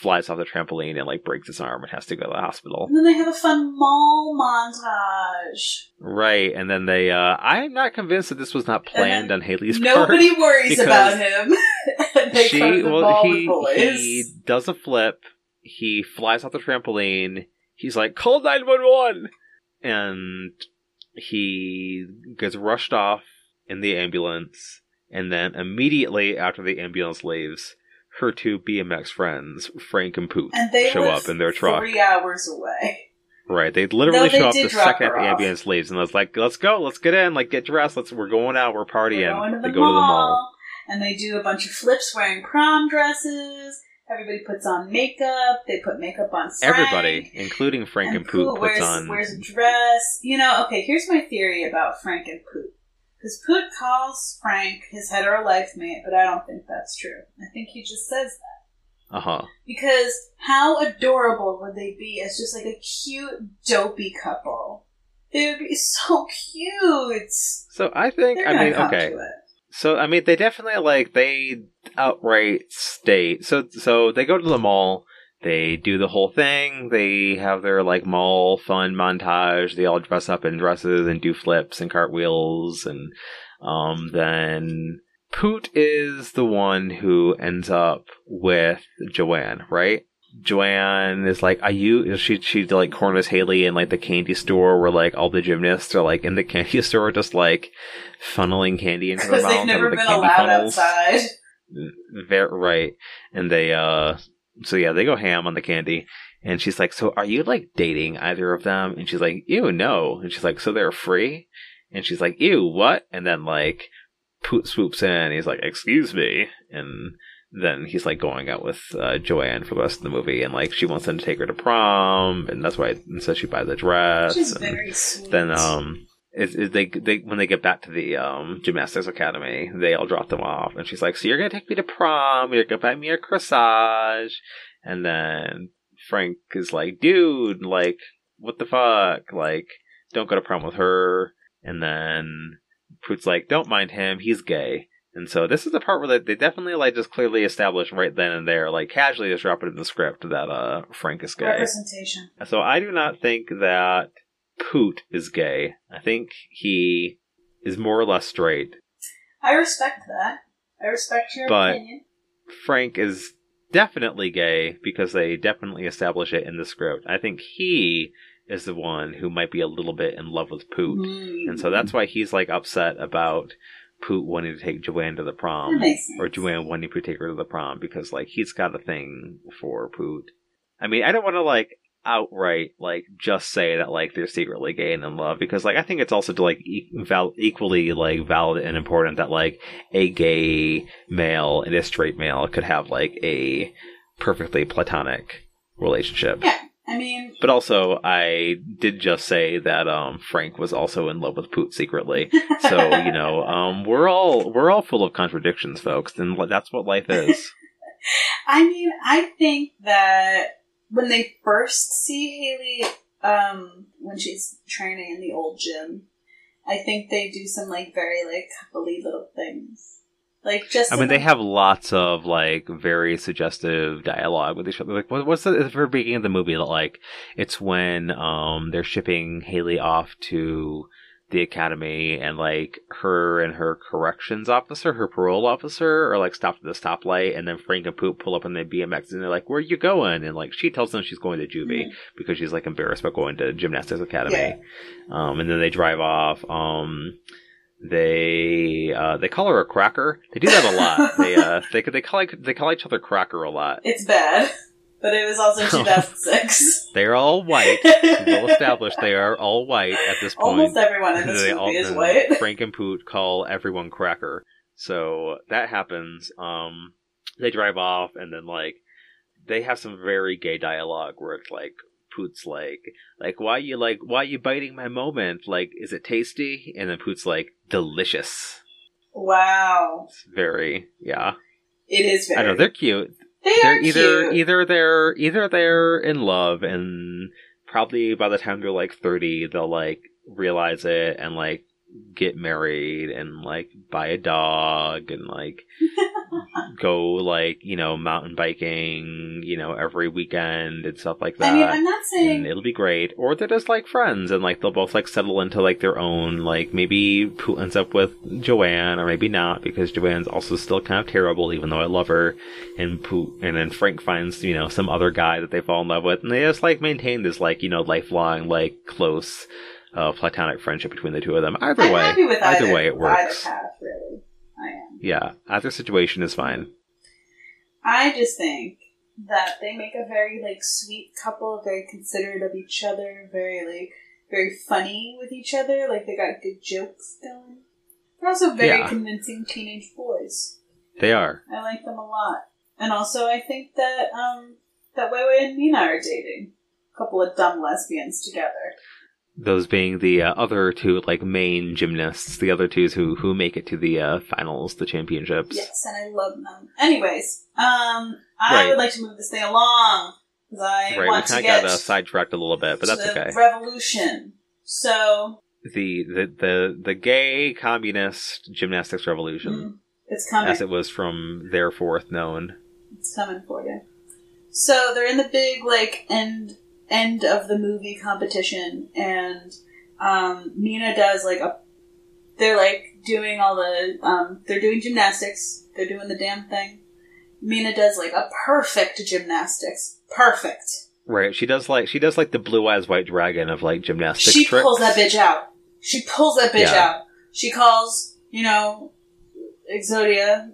flies off the trampoline and like breaks his arm and has to go to the hospital And then they have a fun mall montage. right and then they uh i'm not convinced that this was not planned on haley's Nobody part worries about him. they she to the well he boys. he does a flip he flies off the trampoline he's like call 911 and he gets rushed off in the ambulance and then immediately after the ambulance leaves her two bmx friends frank and poot and show up in their truck three hours away. right they literally No, they show up the second the ambulance leaves and it's like let's go let's get in like get dressed let's we're going out we're partying They go into the they go to the mall and they do a bunch of flips wearing prom dresses. Everybody puts on makeup. They put makeup on Frank. everybody including frank and, poot puts wears, on wears a dress. You know, okay, here's my theory about Frank and Poot. Because Poot calls Frank his hetero life mate, but I don't think that's true. I think he just says that. uh-huh Because how adorable would they be as just like a cute, dopey couple? They would be so cute. So I think They're I mean okay. So I mean they definitely like they outright state so so they go to the mall, they do the whole thing, they have their like mall fun montage, they all dress up in dresses and do flips and cartwheels and um then Poot is the one who ends up with Joanne, right? Joanne is like, "Are you?" She she like corners Haley in like the candy store where like all the gymnasts are like in the candy store, just like funneling candy into their Because mouth. they've never out of the been allowed funnels. outside. Very right, and they uh, so yeah, they go ham on the candy, and she's like, "So are you like dating either of them?" And she's like, "Ew, no," and she's like, "So they're free?" And she's like, "Ew, what?" And then like, Poot swoops in, he's like, "Excuse me," and then he's like going out with uh, Joanne for the rest of the movie, and like she wants him to take her to prom, and that's why and so she buys a dress. Is and very sweet. then um, it, it, they they when they get back to the um gymnastics academy, they all drop them off, and she's like, "So you're gonna take me to prom? You're gonna buy me a corsage?" And then Frank is like, "Dude, like." what the fuck? Like, don't go to prom with her. And then Poot's like, don't mind him, he's gay. And so this is the part where they, they definitely like just clearly establish right then and there, like casually just drop it in the script that uh Frank is gay. Representation. So I do not think that Poot is gay. I think he is more or less straight. I respect that. I respect your But- opinion. Frank is definitely gay because they definitely establish it in the script. I think he is the one who might be a little bit in love with Poot. Mm. And so that's why he's like upset about Poot wanting to take Joanne to the prom. Or Joanne wanting to take her to the prom because like he's got a thing for Poot. I mean, I don't want to like outright like just say that like they're secretly gay and in love because like I think it's also like e- val- equally like valid and important that like a gay male and a straight male could have like a perfectly platonic relationship. Yeah. I mean, But also, I did just say that um, Frank was also in love with Poot secretly. So you know, um, we're all we're all full of contradictions, folks, and that's what life is. I mean, I think that when they first see Haley, um, when she's training in the old gym, I think they do some like very like coupley little things, like just. I mean, they have lots of like very suggestive dialogue with each other. Like, what, what's the, the very beginning of the movie? That like, it's when um they're shipping Haley off to the academy, and like her and her corrections officer, her parole officer, are like stopped at the stoplight, and then Frank and Poot pull up in their BMX, and they're like, "Where you going?" And like, she tells them she's going to Juvie Mhm. because she's like embarrassed about going to gymnastics academy. Yeah. Um, and then they drive off. Um, they uh, they call her a cracker. They do that a lot. they uh, they they call they call each other cracker a lot. It's bad, but it was also 2006. They are all white. well established. They are all white at this point. Almost everyone in this They movie all- is white. Frank and Poot call everyone cracker. So that happens. Um, they drive off, and then like they have some very gay dialogue where it's like Poot's like, like why you like why you biting my moment? Like, is it tasty? And then Poot's like, delicious. Wow, It's very yeah. it is very. I know they're cute. They They're are either cute. either they're either they're in love and probably by the time they're like 30 they'll like realize it and like get married and like buy a dog and like go like you know mountain biking you know every weekend and stuff like that I mean, I'm not and saying it'll be great. Or they're just like friends and like they'll both like settle into like their own like maybe Poot ends up with joanne or maybe not because joanne's also still kind of terrible even though i love her. And Poot and then frank finds you know some other guy that they fall in love with. And they just like maintain this like you know lifelong like close uh, platonic friendship between the two of them. Either I'm way either either, way it works. Either path, really, I am. yeah either situation is fine I just think that they make a very like sweet couple, very considerate of each other, very like very funny with each other. Like they got good jokes going. They're also very Yeah. convincing teenage boys. they are I like them a lot, and also I think that um that Weiwei and Mina are dating. A couple of dumb lesbians together. Those being the uh, other two like main gymnasts the other twos who who make it to the uh, finals the championships Yes, and I love them. Anyways, um, I Right. would like to move this thing along because I right we want to kind of get got uh, sidetracked a little bit but that's okay revolution. So the, the the the gay communist gymnastics revolution mm, it's coming. as it was from thereforth known It's coming for you. So they're in the big like end end of the movie competition, and um, Mina does like a. They're like doing all the um, they're doing gymnastics. They're doing the damn thing. Mina does like a perfect gymnastics. Perfect. right she does like she does like the blue eyes white dragon of like gymnastics she tricks. pulls that bitch out. She pulls that bitch Yeah. out. She calls, you know, Exodia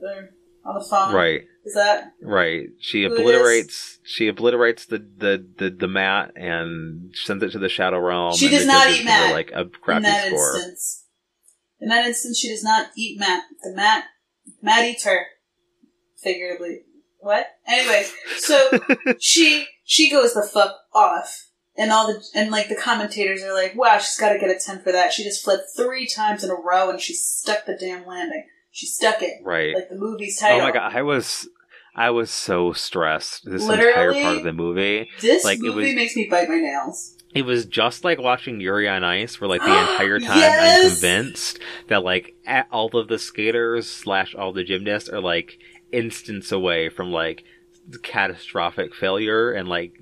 on the phone. right Is that right she obliterates she obliterates the, the the the mat and sends it to the shadow realm She does not eat mat like a in crappy that score instance? In that instance, she does not eat mat. The mat Matt eats her, figuratively. What? Anyway, so she she goes the fuck off, and all the and like the commentators are like, "Wow, she's got to get a ten for that." She just flipped three times in a row, and she stuck the damn landing. She stuck it right like the movie's title. Oh my god, I was I was so stressed this Literally? entire part of the movie. This Like, it movie was- makes me bite my nails. It was just like watching Yuri on Ice, where like the entire time Yes! I'm convinced that like all of the skaters slash all the gymnasts are like instants away from like catastrophic failure and like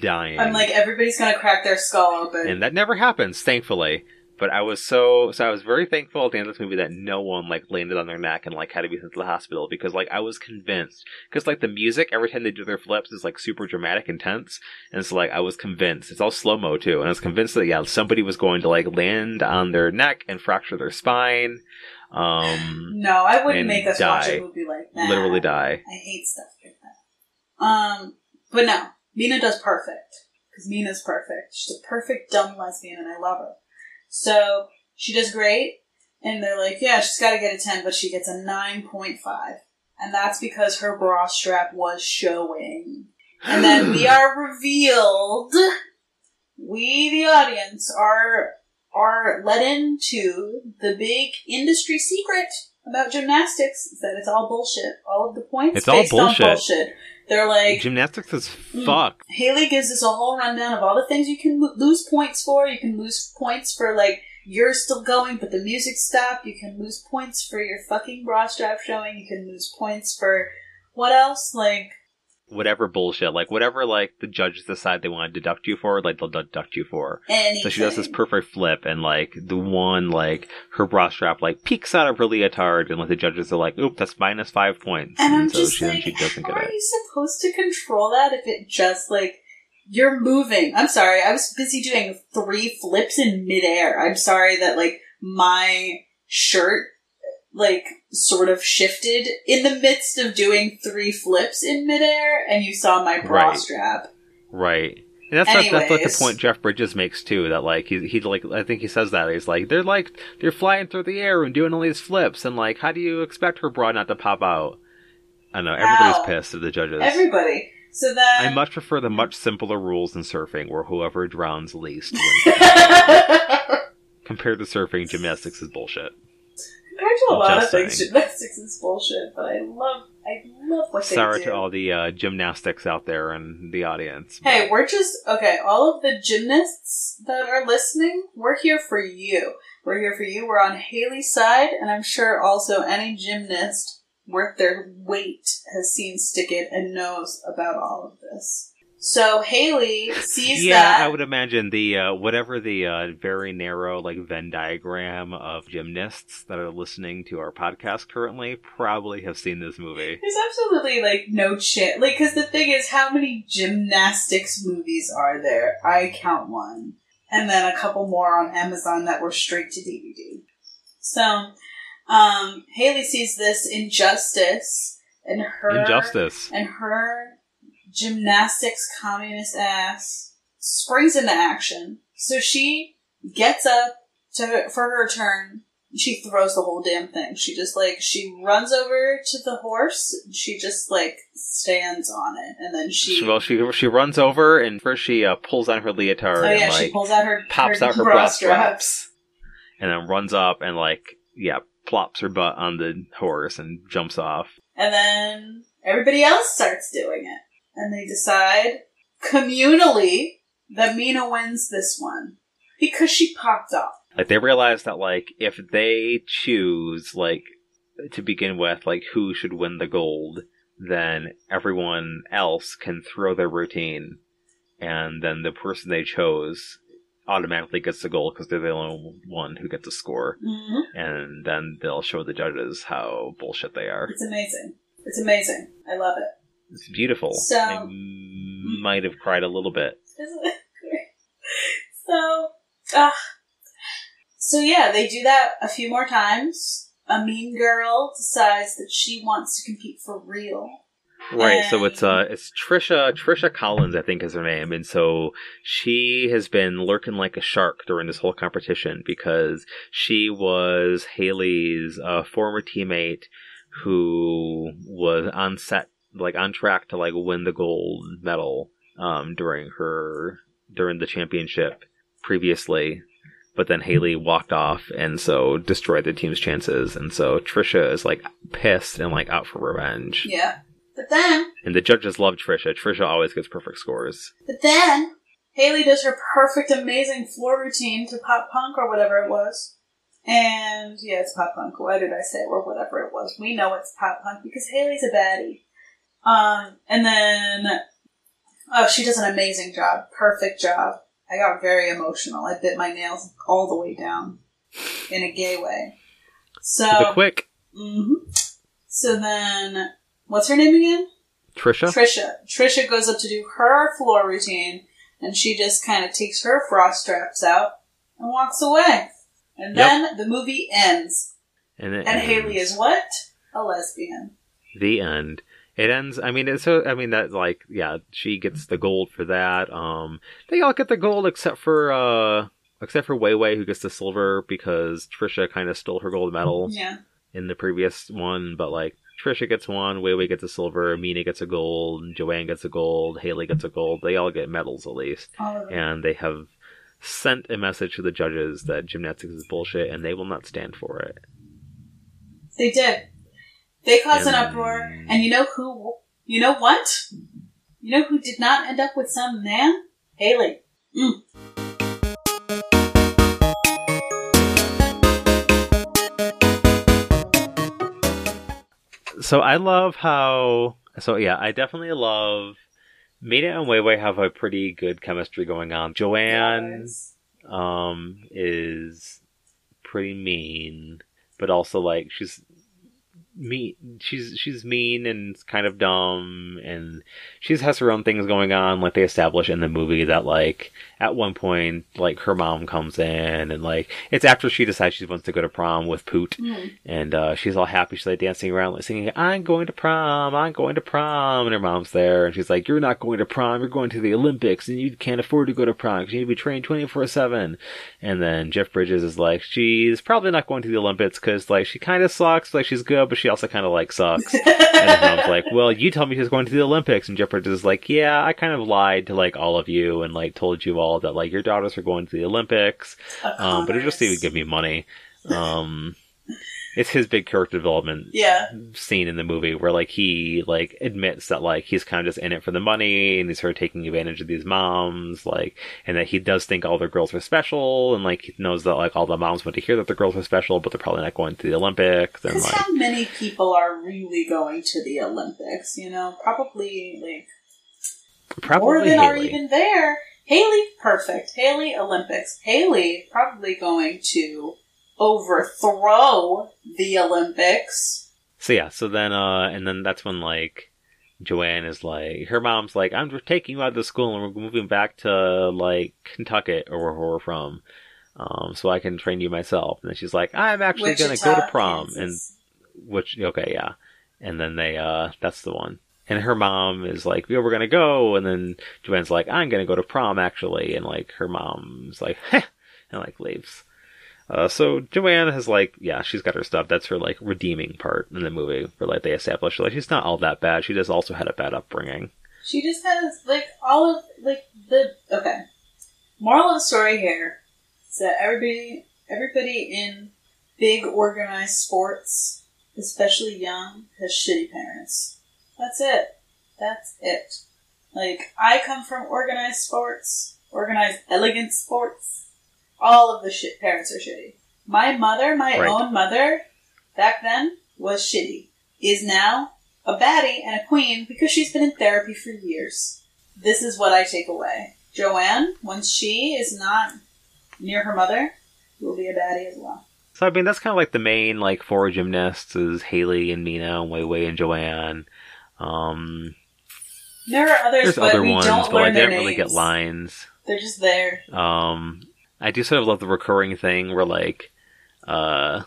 dying. I'm like, everybody's gonna crack their skull open. and that never happens, thankfully. But I was so so I was very thankful at the end of this movie that no one like landed on their neck and like had to be sent to the hospital because like I was convinced because like the music every time they do their flips is like super dramatic and tense and so like I was convinced it's all slow mo too and I was convinced that yeah somebody was going to like land on their neck and fracture their spine, um, no, I wouldn't make us watch die. a movie like that. literally die. I hate stuff like that. Um, but no, Mina does perfect because Mina's perfect. She's a perfect dumb lesbian, and I love her. So she does great, and they're like, yeah, she's got to get a ten, but she gets a nine point five, and that's because her bra strap was showing. And then we are revealed. We, the audience, are are let into the big industry secret about gymnastics is that it's all bullshit. All of the points It's all bullshit. on bullshit. They're like Gymnastics is Mm. fuck. Haley gives us a whole rundown of all the things you can lo- lose points for. You can lose points for like you're still going, but the music stopped. You can lose points for your fucking bra strap showing. You can lose points for what else? Like Whatever bullshit, like whatever, like the judges decide they want to deduct you for, like they'll deduct you for. anything. So she does this perfect flip, and like the one, like her bra strap, like peeks out of her leotard, and like the judges are like, "Oop, that's minus five points." And I'm so just she like, she doesn't how get are it. you supposed to control that if it just like you're moving? I'm sorry, I was busy doing three flips in midair. I'm sorry that like my shirt like sort of shifted in the midst of doing three flips in midair, and you saw my bra Right. strap. Right. And that's like, that's like the point Jeff Bridges makes too. That like he he like I think he says that he's like they're like they're flying through the air and doing all these flips and like how do you expect her bra not to pop out? I know everybody's Ow. pissed at the judges. Everybody. So then. I much prefer the much simpler rules in surfing, where whoever drowns least wins. Compared to surfing, gymnastics is bullshit. Compared to a lot Just of things, saying. gymnastics is bullshit. But I love, I love what they Sorry do. to all the uh, gymnastics out there in the audience. Hey, we're just okay. All of the gymnasts that are listening, we're here for you. We're here for you. We're on Haley's side, and I'm sure also any gymnast worth their weight has seen Stick It and knows about all of this. So Haley sees yeah, that. I would imagine the uh, whatever the uh, very narrow like Venn diagram of gymnasts that are listening to our podcast currently probably have seen this movie. There's absolutely like no chance. Like, because the thing is, how many gymnastics movies are there? I count one, and then a couple more on Amazon that were straight to DVD. So, um, Haley sees this injustice, and her Injustice. and her gymnastics communist ass springs into action. So she gets up to for her turn. She throws the whole damn thing. She just like she runs over to the horse. She just like stands on it, and then she. She, well, she she runs over and first she uh, pulls on her leotard oh yeah, and she pulls out her pops her out her bra straps, and then runs up and like yeah plops her butt on the horse and jumps off. and then everybody else starts doing it, and they decide communally that Mina wins this one because she popped off. Like they realize that like if they choose like to begin with like who should win the gold, then everyone else can throw their routine, and then the person they chose automatically gets the gold because they're the only one who gets a score, Mm-hmm. and then they'll show the judges how bullshit they are. It's amazing. It's amazing. I love it. It's beautiful. So- I might have cried a little bit. Isn't it great? So, ah. so yeah, they do that a few more times. A mean girl decides that she wants to compete for real. Right, so it's uh it's Trisha Trisha Collins I think is her name and so she has been lurking like a shark during this whole competition because she was Haley's uh, former teammate who was on set like on track to like win the gold medal um during her during the championship previously but then Haley walked off and so destroyed the team's chances and so Trisha is like pissed and like out for revenge. Yeah. But then, And the judges love Trisha. Trisha always gets perfect scores. but then, Haley does her perfect, amazing floor routine to pop punk or whatever it was. And yeah, it's pop punk. Why did I say or whatever it was? We know it's pop punk because Haley's a baddie. Um, and then oh, she does an amazing job, perfect job. I got very emotional. I bit my nails all the way down in a gay way. So the quick hmm So then, what's her name again? Trisha. Trisha. Trisha goes up to do her floor routine, and she just kind of takes her frost straps out and walks away. And Yep. then the movie ends, and and ends. Haley is what? A lesbian. the end. It ends. I mean, it's so. I mean, that like, yeah, she gets the gold for that. Um, they all get the gold except for uh, except for Wei Wei, who gets the silver because Trisha kind of stole her gold medal Yeah. in the previous one. But like, Trisha gets one, Wei Wei gets a silver, Mina gets a gold, Joanne gets a gold, Haley gets a gold. They all get medals at least, All of them. and they have sent a message to the judges that gymnastics is bullshit, and they will not stand for it. They did. They caused an uproar, and you know who? You know what? You know who did not end up with some man? Haley. Mm. So I love how. So yeah, I definitely love. Mina and Wei Wei have a pretty good chemistry going on. Joanne Yes. um is pretty mean, but also like she's mean. She's she's mean and kind of dumb, and she has her own things going on. Like they establish in the movie that like at one point like her mom comes in and like it's after she decides she wants to go to prom with Poot Mm. and uh, she's all happy. She's like dancing around, like singing, "I'm going to prom, I'm going to prom," and her mom's there, and she's like, "You're not going to prom. You're going to the Olympics, and you can't afford to go to prom because you need to be trained twenty four 7 And then Jeff Bridges is like, "She's probably not going to the Olympics because like she kind of sucks, like she's good, but she also kind of like sucks." and his mom's like, "Well, you told me she's going to the Olympics," and Bridges is like, "Yeah, I kind of lied to like all of you and like told you all that like your daughters are going to the Olympics." Um, but it just didn't give me money. Um, it's his big character development Yeah. scene in the movie where like he like admits that like he's kind of just in it for the money and he's sort of taking advantage of these moms like and that he does think all the girls are special and like he knows that like all the moms want to hear that the girls are special but they're probably not going to the Olympics and like how many people are really going to the Olympics? You know, probably like probably more than are even there. Haley, perfect. Haley, Olympics. Haley, probably going to overthrow the Olympics. So yeah, so then uh and then that's when like Joanne is like her mom's like, I'm taking you out of the school and we're moving back to like Kentucky or where we're from. Um, so I can train you myself. And then she's like, I'm actually gonna go to prom and which okay, yeah. And then they uh that's the one. And her mom is like, Yeah, we're gonna go and then Joanne's like, I'm gonna go to prom actually and like her mom's like Heh and like leaves. Uh, so Joanne has like, yeah, she's got her stuff. That's her like redeeming part in the movie, where like they establish like she's not all that bad. She just also had a bad upbringing. She just has like all of like the okay. Moral of the story here is that everybody everybody in big organized sports, especially young, has shitty parents. That's it. That's it. Like I come from organized sports, organized elegant sports. All of the shit parents are shitty. My mother, my Right. own mother, back then was shitty. Is now a baddie and a queen because she's been in therapy for years. This is what I take away. Joanne, when she is not near her mother, will be a baddie as well. So I mean, that's kind of like the main like four gymnasts is Haley and Mina and Wei Wei and Joanne. Um, There are others, there's but other we ones, don't but like they don't really get lines. They're just there. Um, I do sort of love the recurring thing where like, uh,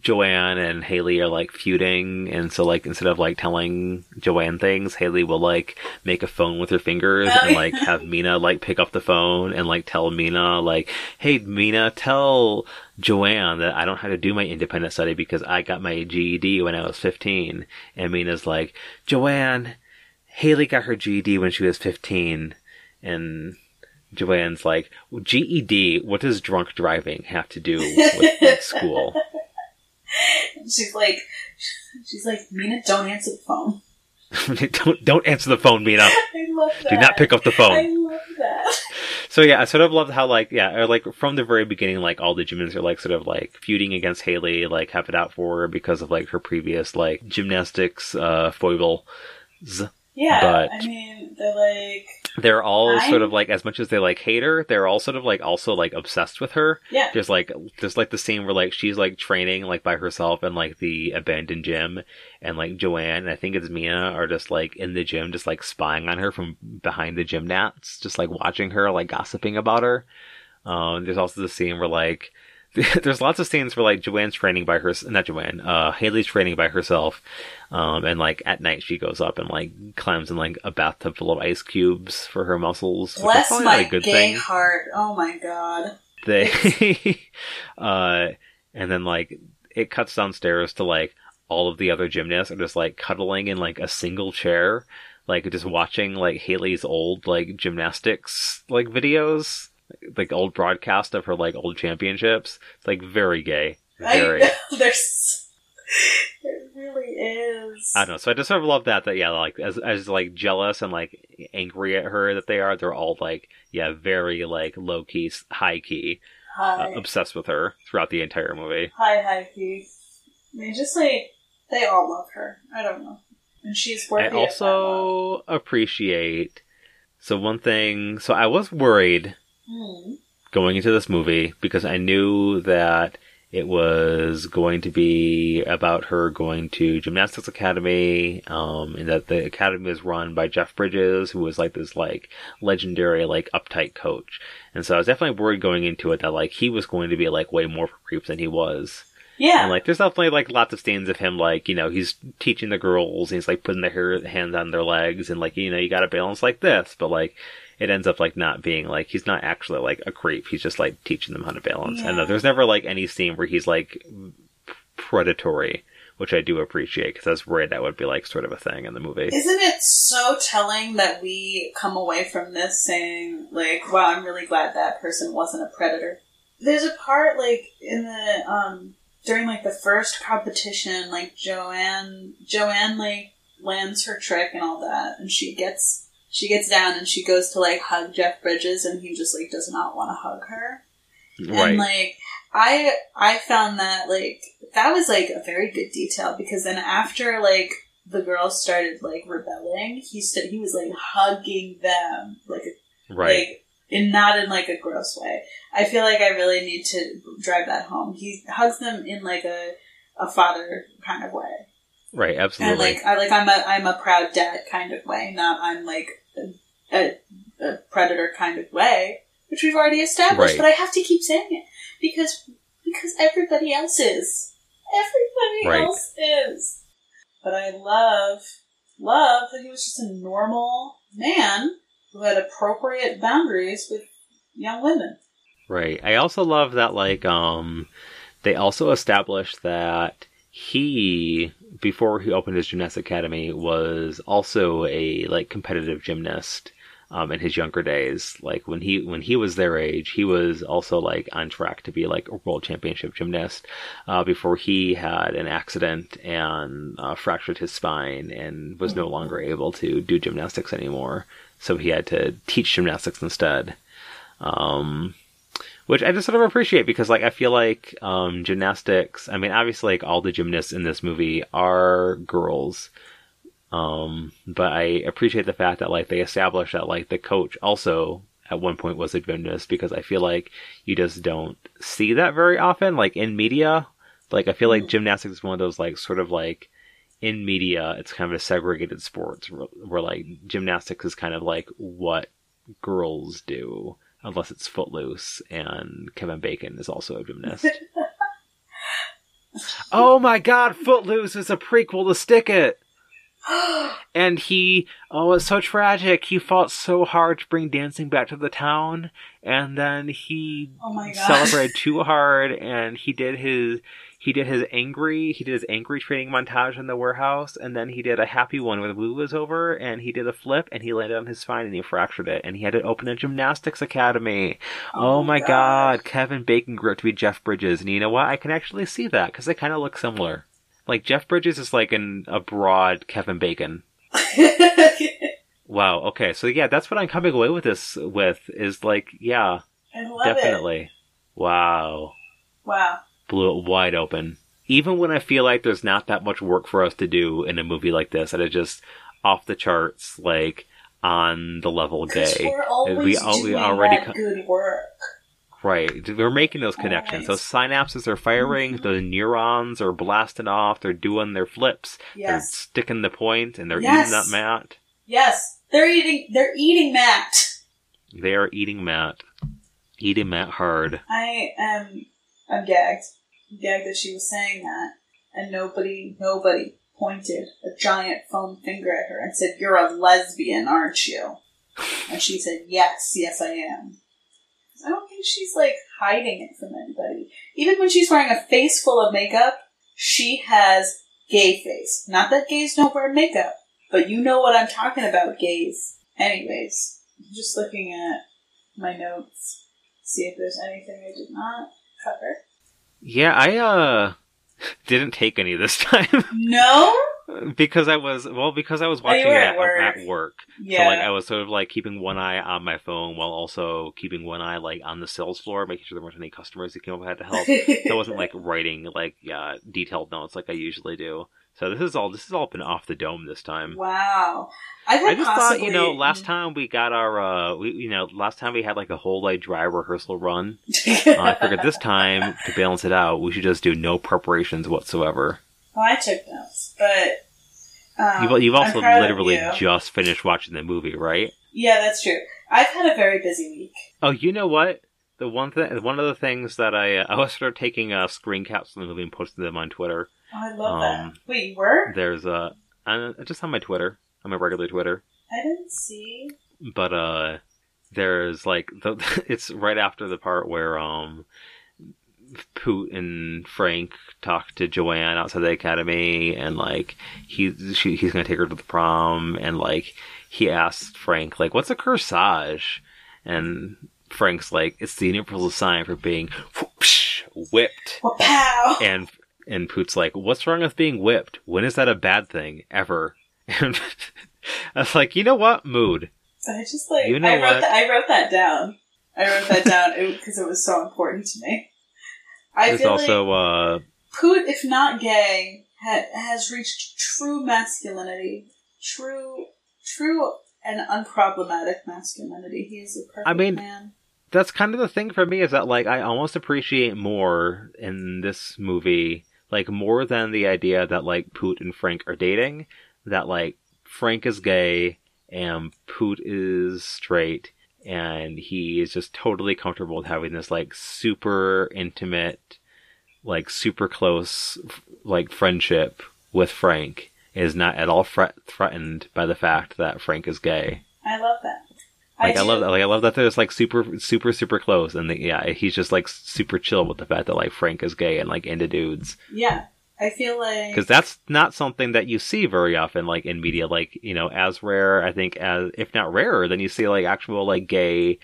Joanne and Haley are like feuding, and so like instead of like telling Joanne things, Haley will like make a phone with her fingers Oh, and yeah. like have Mina like pick up the phone and like tell Mina like, "Hey Mina, tell Joanne that I don't have to do my independent study because I got my GED when I was 15." And Mina's like, "Joanne, Haley got her GED when she was 15," and Joanne's like, GED, what does drunk driving have to do with like, school? She's like, she's like, Mina, don't answer the phone. don't don't answer the phone, Mina. I love that. Do not pick up the phone. I love that. So yeah, I sort of loved how like yeah, or like from the very beginning, like all the gymnasts are like sort of like feuding against Haley, like have it out for her because of like her previous like gymnastics uh foibles. Yeah, But- I mean, they're like, They're all I'm- sort of like as much as they like hate her, they're all sort of like also like obsessed with her. yeah, There's like there's like the scene where like she's like training like by herself in like the abandoned gym, and like Joanne and I think it's Mina are just like in the gym, just like spying on her from behind the gym nats, just like watching her, like gossiping about her. Um, there's also the scene where like there's lots of scenes where like Joanne's training by her, not Joanne, uh, Haley's training by herself, um, and like at night she goes up and like climbs in like a bathtub full of ice cubes for her muscles. bless probably my good gay thing heart. Oh my god. they uh and then like it cuts downstairs to like all of the other gymnasts are just like cuddling in like a single chair like just watching like haley's old like gymnastics like videos like old broadcast of her like old championships it's like very gay very I know, there's, it really is. I don't know. So I just sort of love that. That yeah, like as as like jealous and like angry at her that they are. They're all like yeah, very like low key, high key, uh, obsessed with her throughout the entire movie. High high key. I mean, just like they all love her. I don't know, and she's worthy. I also appreciate. So one thing, so I was worried Going into this movie because I knew that it was going to be about her going to gymnastics academy, um, and that the academy is run by Jeff Bridges, who was like this like legendary like uptight coach. And so I was definitely worried going into it that like he was going to be like way more for creeps than he was. Yeah, And like, there's definitely like lots of scenes of him, like you know, he's teaching the girls, and he's like putting their hair, hands on their legs, and like you know, you got to balance like this, but like it ends up like not being like he's not actually like a creep. He's just like teaching them how to balance. And Yeah. uh, there's never like any scene where he's like predatory, which I do appreciate because I was worried that would be like sort of a thing in the movie. Isn't it so telling that we come away from this saying, like, wow, I'm really glad that person wasn't a predator? There's a part, like, in the, um, during, like, the first competition, like, Joanne, Joanne, like, lands her trick and all that, and she gets, she gets down and she goes to, like, hug Jeff Bridges, and he just, like, does not want to hug her. right. And like I I found that like that was like a very good detail because then after like the girls started like rebelling, he st- he was like hugging them like right. like and not in like a gross way. I feel like I really need to drive that home. He hugs them in like a a father kind of way. right. absolutely. And like I like I'm a I'm a proud dad kind of way, not I'm like a, a, predator kind of way, which we've already established. Right. But I have to keep saying it because because everybody else is. Everybody Right. else is. But I love love that he was just a normal man who had appropriate boundaries with young women. Right. I also love that like um they also established that he before he opened his gymnastics academy was also a like competitive gymnast um in his younger days. Like when he when he was their age, he was also like on track to be like a world championship gymnast uh before he had an accident and uh, fractured his spine and was no longer able to do gymnastics anymore. So he had to teach gymnastics instead. Um which I just sort of appreciate because like I feel like um, gymnastics. I mean, obviously, like all the gymnasts in this movie are girls, um, but I appreciate the fact that like they established that like the coach also at one point was a gymnast because I feel like you just don't see that very often, like in media. Like I feel like gymnastics is one of those like sort of like in media, it's kind of a segregated sports where, where like gymnastics is kind of like what girls do unless it's Footloose, and Kevin Bacon is also a gymnast. oh my god, Footloose is a prequel to Stick It! And he, oh, it's so tragic. He fought so hard to bring dancing back to the town, and then he Oh my god. celebrated too hard, and he did his he did his angry he did his angry training montage in the warehouse, and then he did a happy one where the blue was over, and he did a flip, and he landed on his spine and he fractured it, and he had to open a gymnastics academy. Oh, my god. Kevin Bacon grew up to be Jeff Bridges, and you know what? I can actually see that because they kind of look similar. Like Jeff Bridges is like an a broad Kevin Bacon. Wow. Okay. So yeah, that's what I'm coming away with this with is like, yeah, definitely. Wow. Wow. Blew it wide open. Even when I feel like there's not that much work for us to do in a movie like this, and it's just off the charts, like on the level always we we already co- good work. Right. We're making those connections. Always. Those synapses are firing, Mhm. the neurons are blasting off, they're doing their flips, they're sticking the point, and they're Yes. eating that mat. Yes. They're eating. They're eating mat. They are eating mat. Eating mat hard. I am. I'm gagged. I'm gagged that she was saying that, and nobody, nobody pointed a giant foam finger at her and said, "You're a lesbian, aren't you?" And she said, "Yes, yes, I am." I don't think she's like hiding it from anybody. Even when she's wearing a face full of makeup, she has gay face. Not that gays don't wear makeup, but you know what I'm talking about, gays. Anyways, I'm just looking at my notes, see if there's anything I did not cover. Yeah, I uh didn't take any this time No? because I was well because I was watching were it at work. at work. Yeah. So like I was sort of like keeping one eye on my phone while also keeping one eye like on the sales floor, making sure there weren't any customers that came up and had to help. So I wasn't like writing like yeah detailed notes like I usually do. So this is all this has all been off the dome this time. wow. I, I just thought you know last time we got our uh we you know last time we had like a whole like dry rehearsal run. Uh, I figured this time to balance it out we should just do no preparations whatsoever. well, I took notes, but um, You've, you've also literally you. just finished watching the movie, right? Yeah, that's true. I've had a very busy week. Oh, you know what? The one thing, one of the things that I, uh, I was sort of taking uh, screen caps from the movie and posting them on Twitter. Oh, I love Um, that. Wait, you were? There's uh, uh, just on my Twitter, on my regular Twitter. I didn't see. But uh, there's like the, it's right after the part where um, Poot and Frank talk to Joanne outside the academy, and like he she, he's gonna take her to the prom, and like he asked Frank like, "What's a corsage?" And Frank's like, "It's the universal sign for being whoosh, whipped." Pow! And and Poot's like, "What's wrong with being whipped? When is that a bad thing ever?" And I was like, "You know what? Mood." I just like You know I wrote what? that. I wrote that down. I wrote that down because it was so important to me. I There's feel also like uh, Poot, if not gay, ha- has reached true masculinity, true, true and unproblematic masculinity. He is a perfect I mean, man. that's kind of the thing for me is that like I almost appreciate more in this movie like more than the idea that like Poot and Frank are dating that like Frank is gay and Poot is straight and he is just totally comfortable with having this like super intimate like super close like friendship with Frank is not at all threat- threatened by the fact that Frank is gay. I love that. Like I, do- love that. Like I love that they're just like super, super, super close, and the, yeah, he's just like super chill with the fact that like Frank is gay and like into dudes, Yeah, I feel like because that's not something that you see very often, like in media. Like you know, as rare, I think, as if not rarer, than you see like actual like gay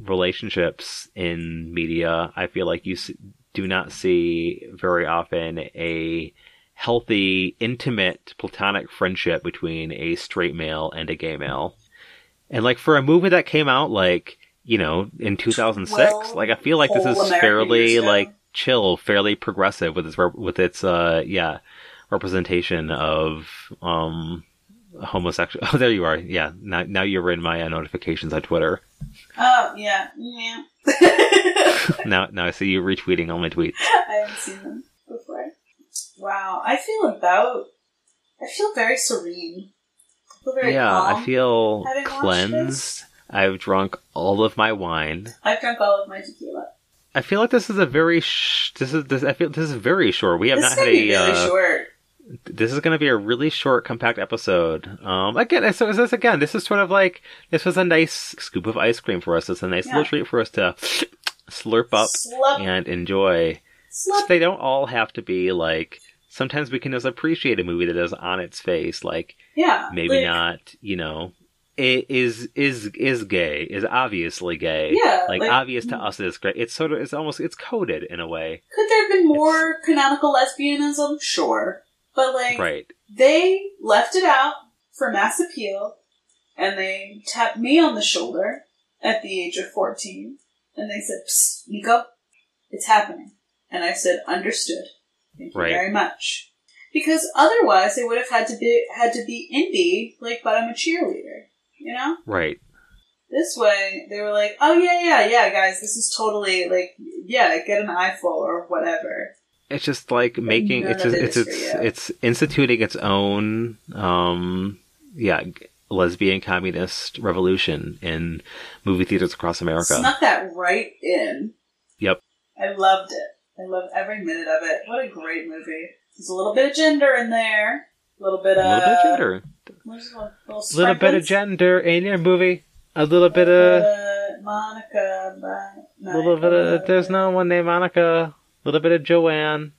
relationships in media. I feel like you do not see very often a healthy, intimate, platonic friendship between a straight male and a gay male. And like for a movie that came out like, you know, in 2006, Twelve like I feel like this is American fairly like chill, fairly progressive with its with its uh yeah, representation of um homosexual. Oh, there you are. Yeah. Now now you're in my uh, notifications on Twitter. oh yeah, yeah. now now I see you retweeting all my tweets. I haven't seen them before. Wow, I feel about. I feel very serene. I feel very yeah, calm. I feel cleansed. I've drunk all of my wine. I've drunk all of my tequila. I feel like this is a very sh- this is this I feel this is very short. We have This not had a really uh, short. this is going to be a really short compact episode. Um again, so this again, this is sort of like this was a nice scoop of ice cream for us. It's a nice Yeah. little treat for us to slurp up Slup, and enjoy. So they don't all have to be like sometimes we can just appreciate a movie that is on its face like Yeah, maybe like, not, you know, it is is is gay, is obviously gay. Yeah, Like, like- obvious to us it's great. It's sort of it's almost it's coded in a way. Could there have been more canonical lesbianism? Sure, but like Right. they left it out. for mass appeal, and they tapped me on the shoulder at the age of 14, and they said, Psst, Nico, it's happening. And I said, understood. Thank you Right. very much. Because otherwise they would have had to be had to be indie, like but I'm a cheerleader. You know? Right. This way they were like, Oh yeah, yeah, yeah, guys, this is totally like yeah, get an eyeful or whatever. It's just like making it's just, it's it's it's instituting its own um yeah lesbian communist revolution in movie theaters across America. Snuck that right in. Yep. I loved it. I love every minute of it. What a great movie. There's a little bit of gender in there. A little bit a of little bit of gender, There's a little, little, little bit of gender in your movie. A little bit of, Uh, Monica. But a little bit of. There's no one named Monica. A little bit of Joanne.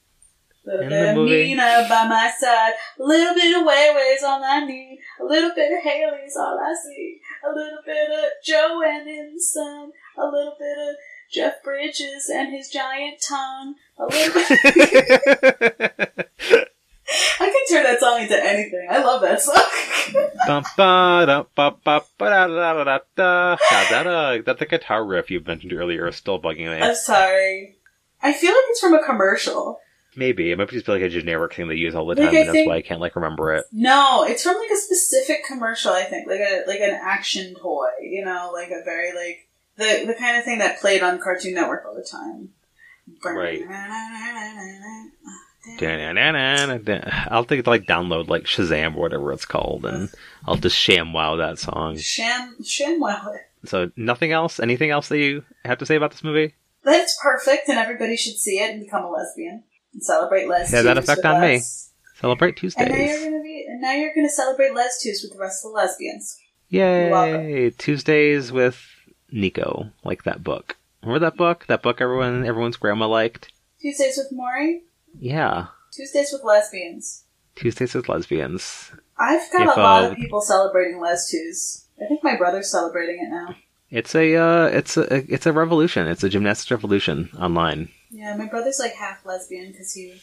little in bit of movie. Nina by my side. A little bit of Way Way's all I need. A little bit of Haley's all I see. A little bit of Joanne in the sun. A little bit of Jeff Bridges and his giant tongue. A little bit. I can turn that song into anything. I love that song. That the guitar riff you mentioned earlier is still bugging me. I'm sorry. I feel like it's from a commercial. Maybe it might just be like a generic thing they use all the time, I and that's think- why I can't like remember it. No, it's from like a specific commercial. I think like a like an action toy. You know, like a very like the the kind of thing that played on Cartoon Network all the time. Right. I'll think like download like Shazam or whatever it's called, and I'll just sham wow that song. Sham Shamwow. So nothing else? Anything else that you have to say about this movie? That it's perfect, and everybody should see it and become a lesbian and celebrate Les. Had that effect on me. us. Celebrate And now you're Tuesdays! gonna be, and now you're gonna celebrate Les Tues with the rest of the lesbians. Yay! Tuesdays with Nico, like that book. Remember that book? That book everyone everyone's grandma liked. Tuesdays with Maury. Yeah, Tuesdays with lesbians. Tuesdays with lesbians. I've got If, a lot uh, of people celebrating Les Tues. I think my brother's celebrating it now. It's a uh, it's a it's a revolution. It's a gymnastics revolution online. Yeah, my brother's like half lesbian because he,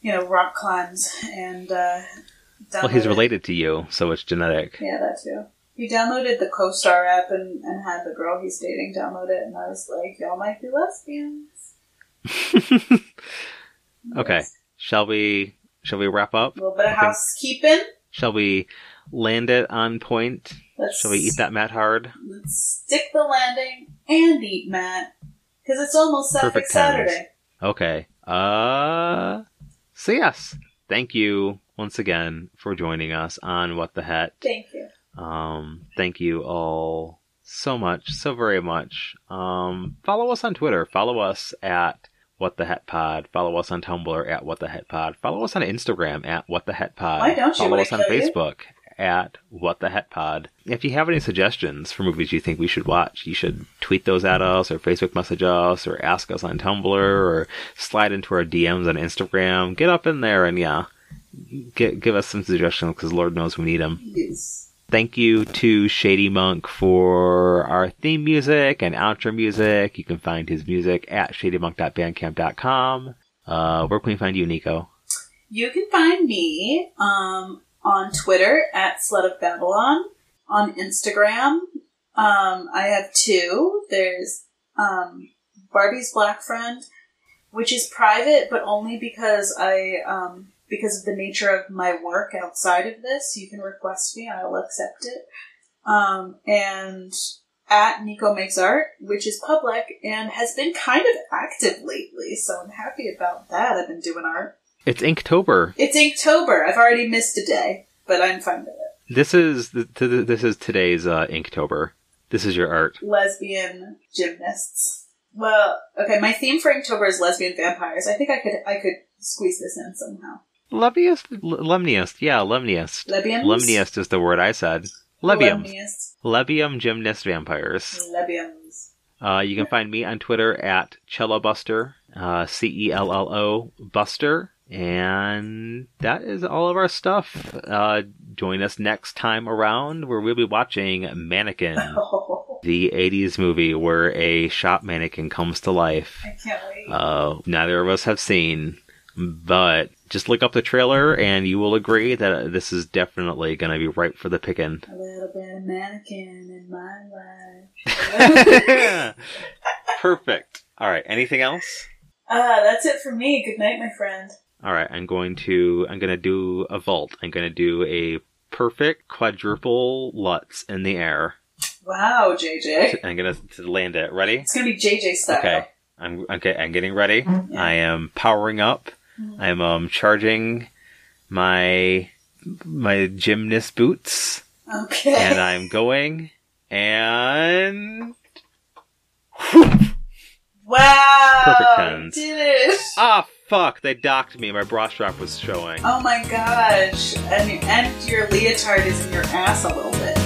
you know, rock climbs and. uh Well, he's related to you, so it's genetic. Yeah, that too. He downloaded the CoStar app and, and had the girl he's dating download it, and I was like, y'all might be lesbians. Okay. Shall we? Shall we wrap up? A little bit of I think- housekeeping. Shall we land it on point? Let's, Shall we eat that mat hard? Let's stick the landing and eat Matt. Because it's almost Saturday. Perfect. Saturday. Okay. Uh. So yes, thank you once again for joining us on What the Hat. Thank you. Um, thank you all so much, so very much. Um, follow us on Twitter. Follow us at What the Het Pod. Follow us on Tumblr at What the Het Pod. Follow us on Instagram at What the Het Pod. Why don't you? Follow us on kill you? Facebook at What the Het Pod. If you have any suggestions for movies you think we should watch, you should tweet those at us or Facebook message us or ask us on Tumblr or slide into our DMs on Instagram. Get up in there and yeah, get, give us some suggestions because Lord knows we need them. Yes. Thank you to Shady Monk for our theme music and outro music. You can find his music at shadymonk.bandcamp.com. Uh, where can we find you, Nico? You can find me um, on Twitter at Sled of Babylon, on Instagram. Um, I have two. There's um, Barbie's Black Friend, which is private, but only because I um, because of the nature of my work outside of this. You can request me; I'll accept it. Um, and at Nico Makes Art, which is public and has been kind of active lately, so I'm happy about that. I've been doing art. It's Inktober. It's Inktober. I've already missed a day, but I'm fine with it. This is th- th- this is today's uh, Inktober. This is your art. Lesbian gymnasts. Well, okay. My theme for Inktober is lesbian vampires. I think I could I could squeeze this in somehow. Lemniest, lemniest, yeah, lemniest. Lebiums. Lemniest is the word I said. Lebiums. Lebiums. Lebium gymnast vampires. Lebiums. Uh, you can find me on Twitter at Cellobuster, uh, C E L L O Buster. And that is all of our stuff. Uh, join us next time around where we'll be watching Mannequin, Oh, the 80s movie where a shop mannequin comes to life. I can't wait. Uh, neither of us have seen, but just look up the trailer and you will agree that this is definitely going to be ripe for the picking. A little bit of mannequin in my life. Perfect. All right. Anything else? Ah, that's it for me. Good night, my friend. All right. I'm going to I'm going to do a vault. I'm going to do a perfect quadruple Lutz in the air. Wow, JJ. I'm going to, to land it. Ready? It's gonna be JJ style. Okay. I'm okay. I'm getting ready. Yeah. I am powering up. I'm um charging my my gymnast boots, Okay. and I'm going. And wow. Perfect tens. Did it. ah, fuck! They docked me. My bra strap was showing. Oh my gosh. And, and your leotard is in your ass a little bit.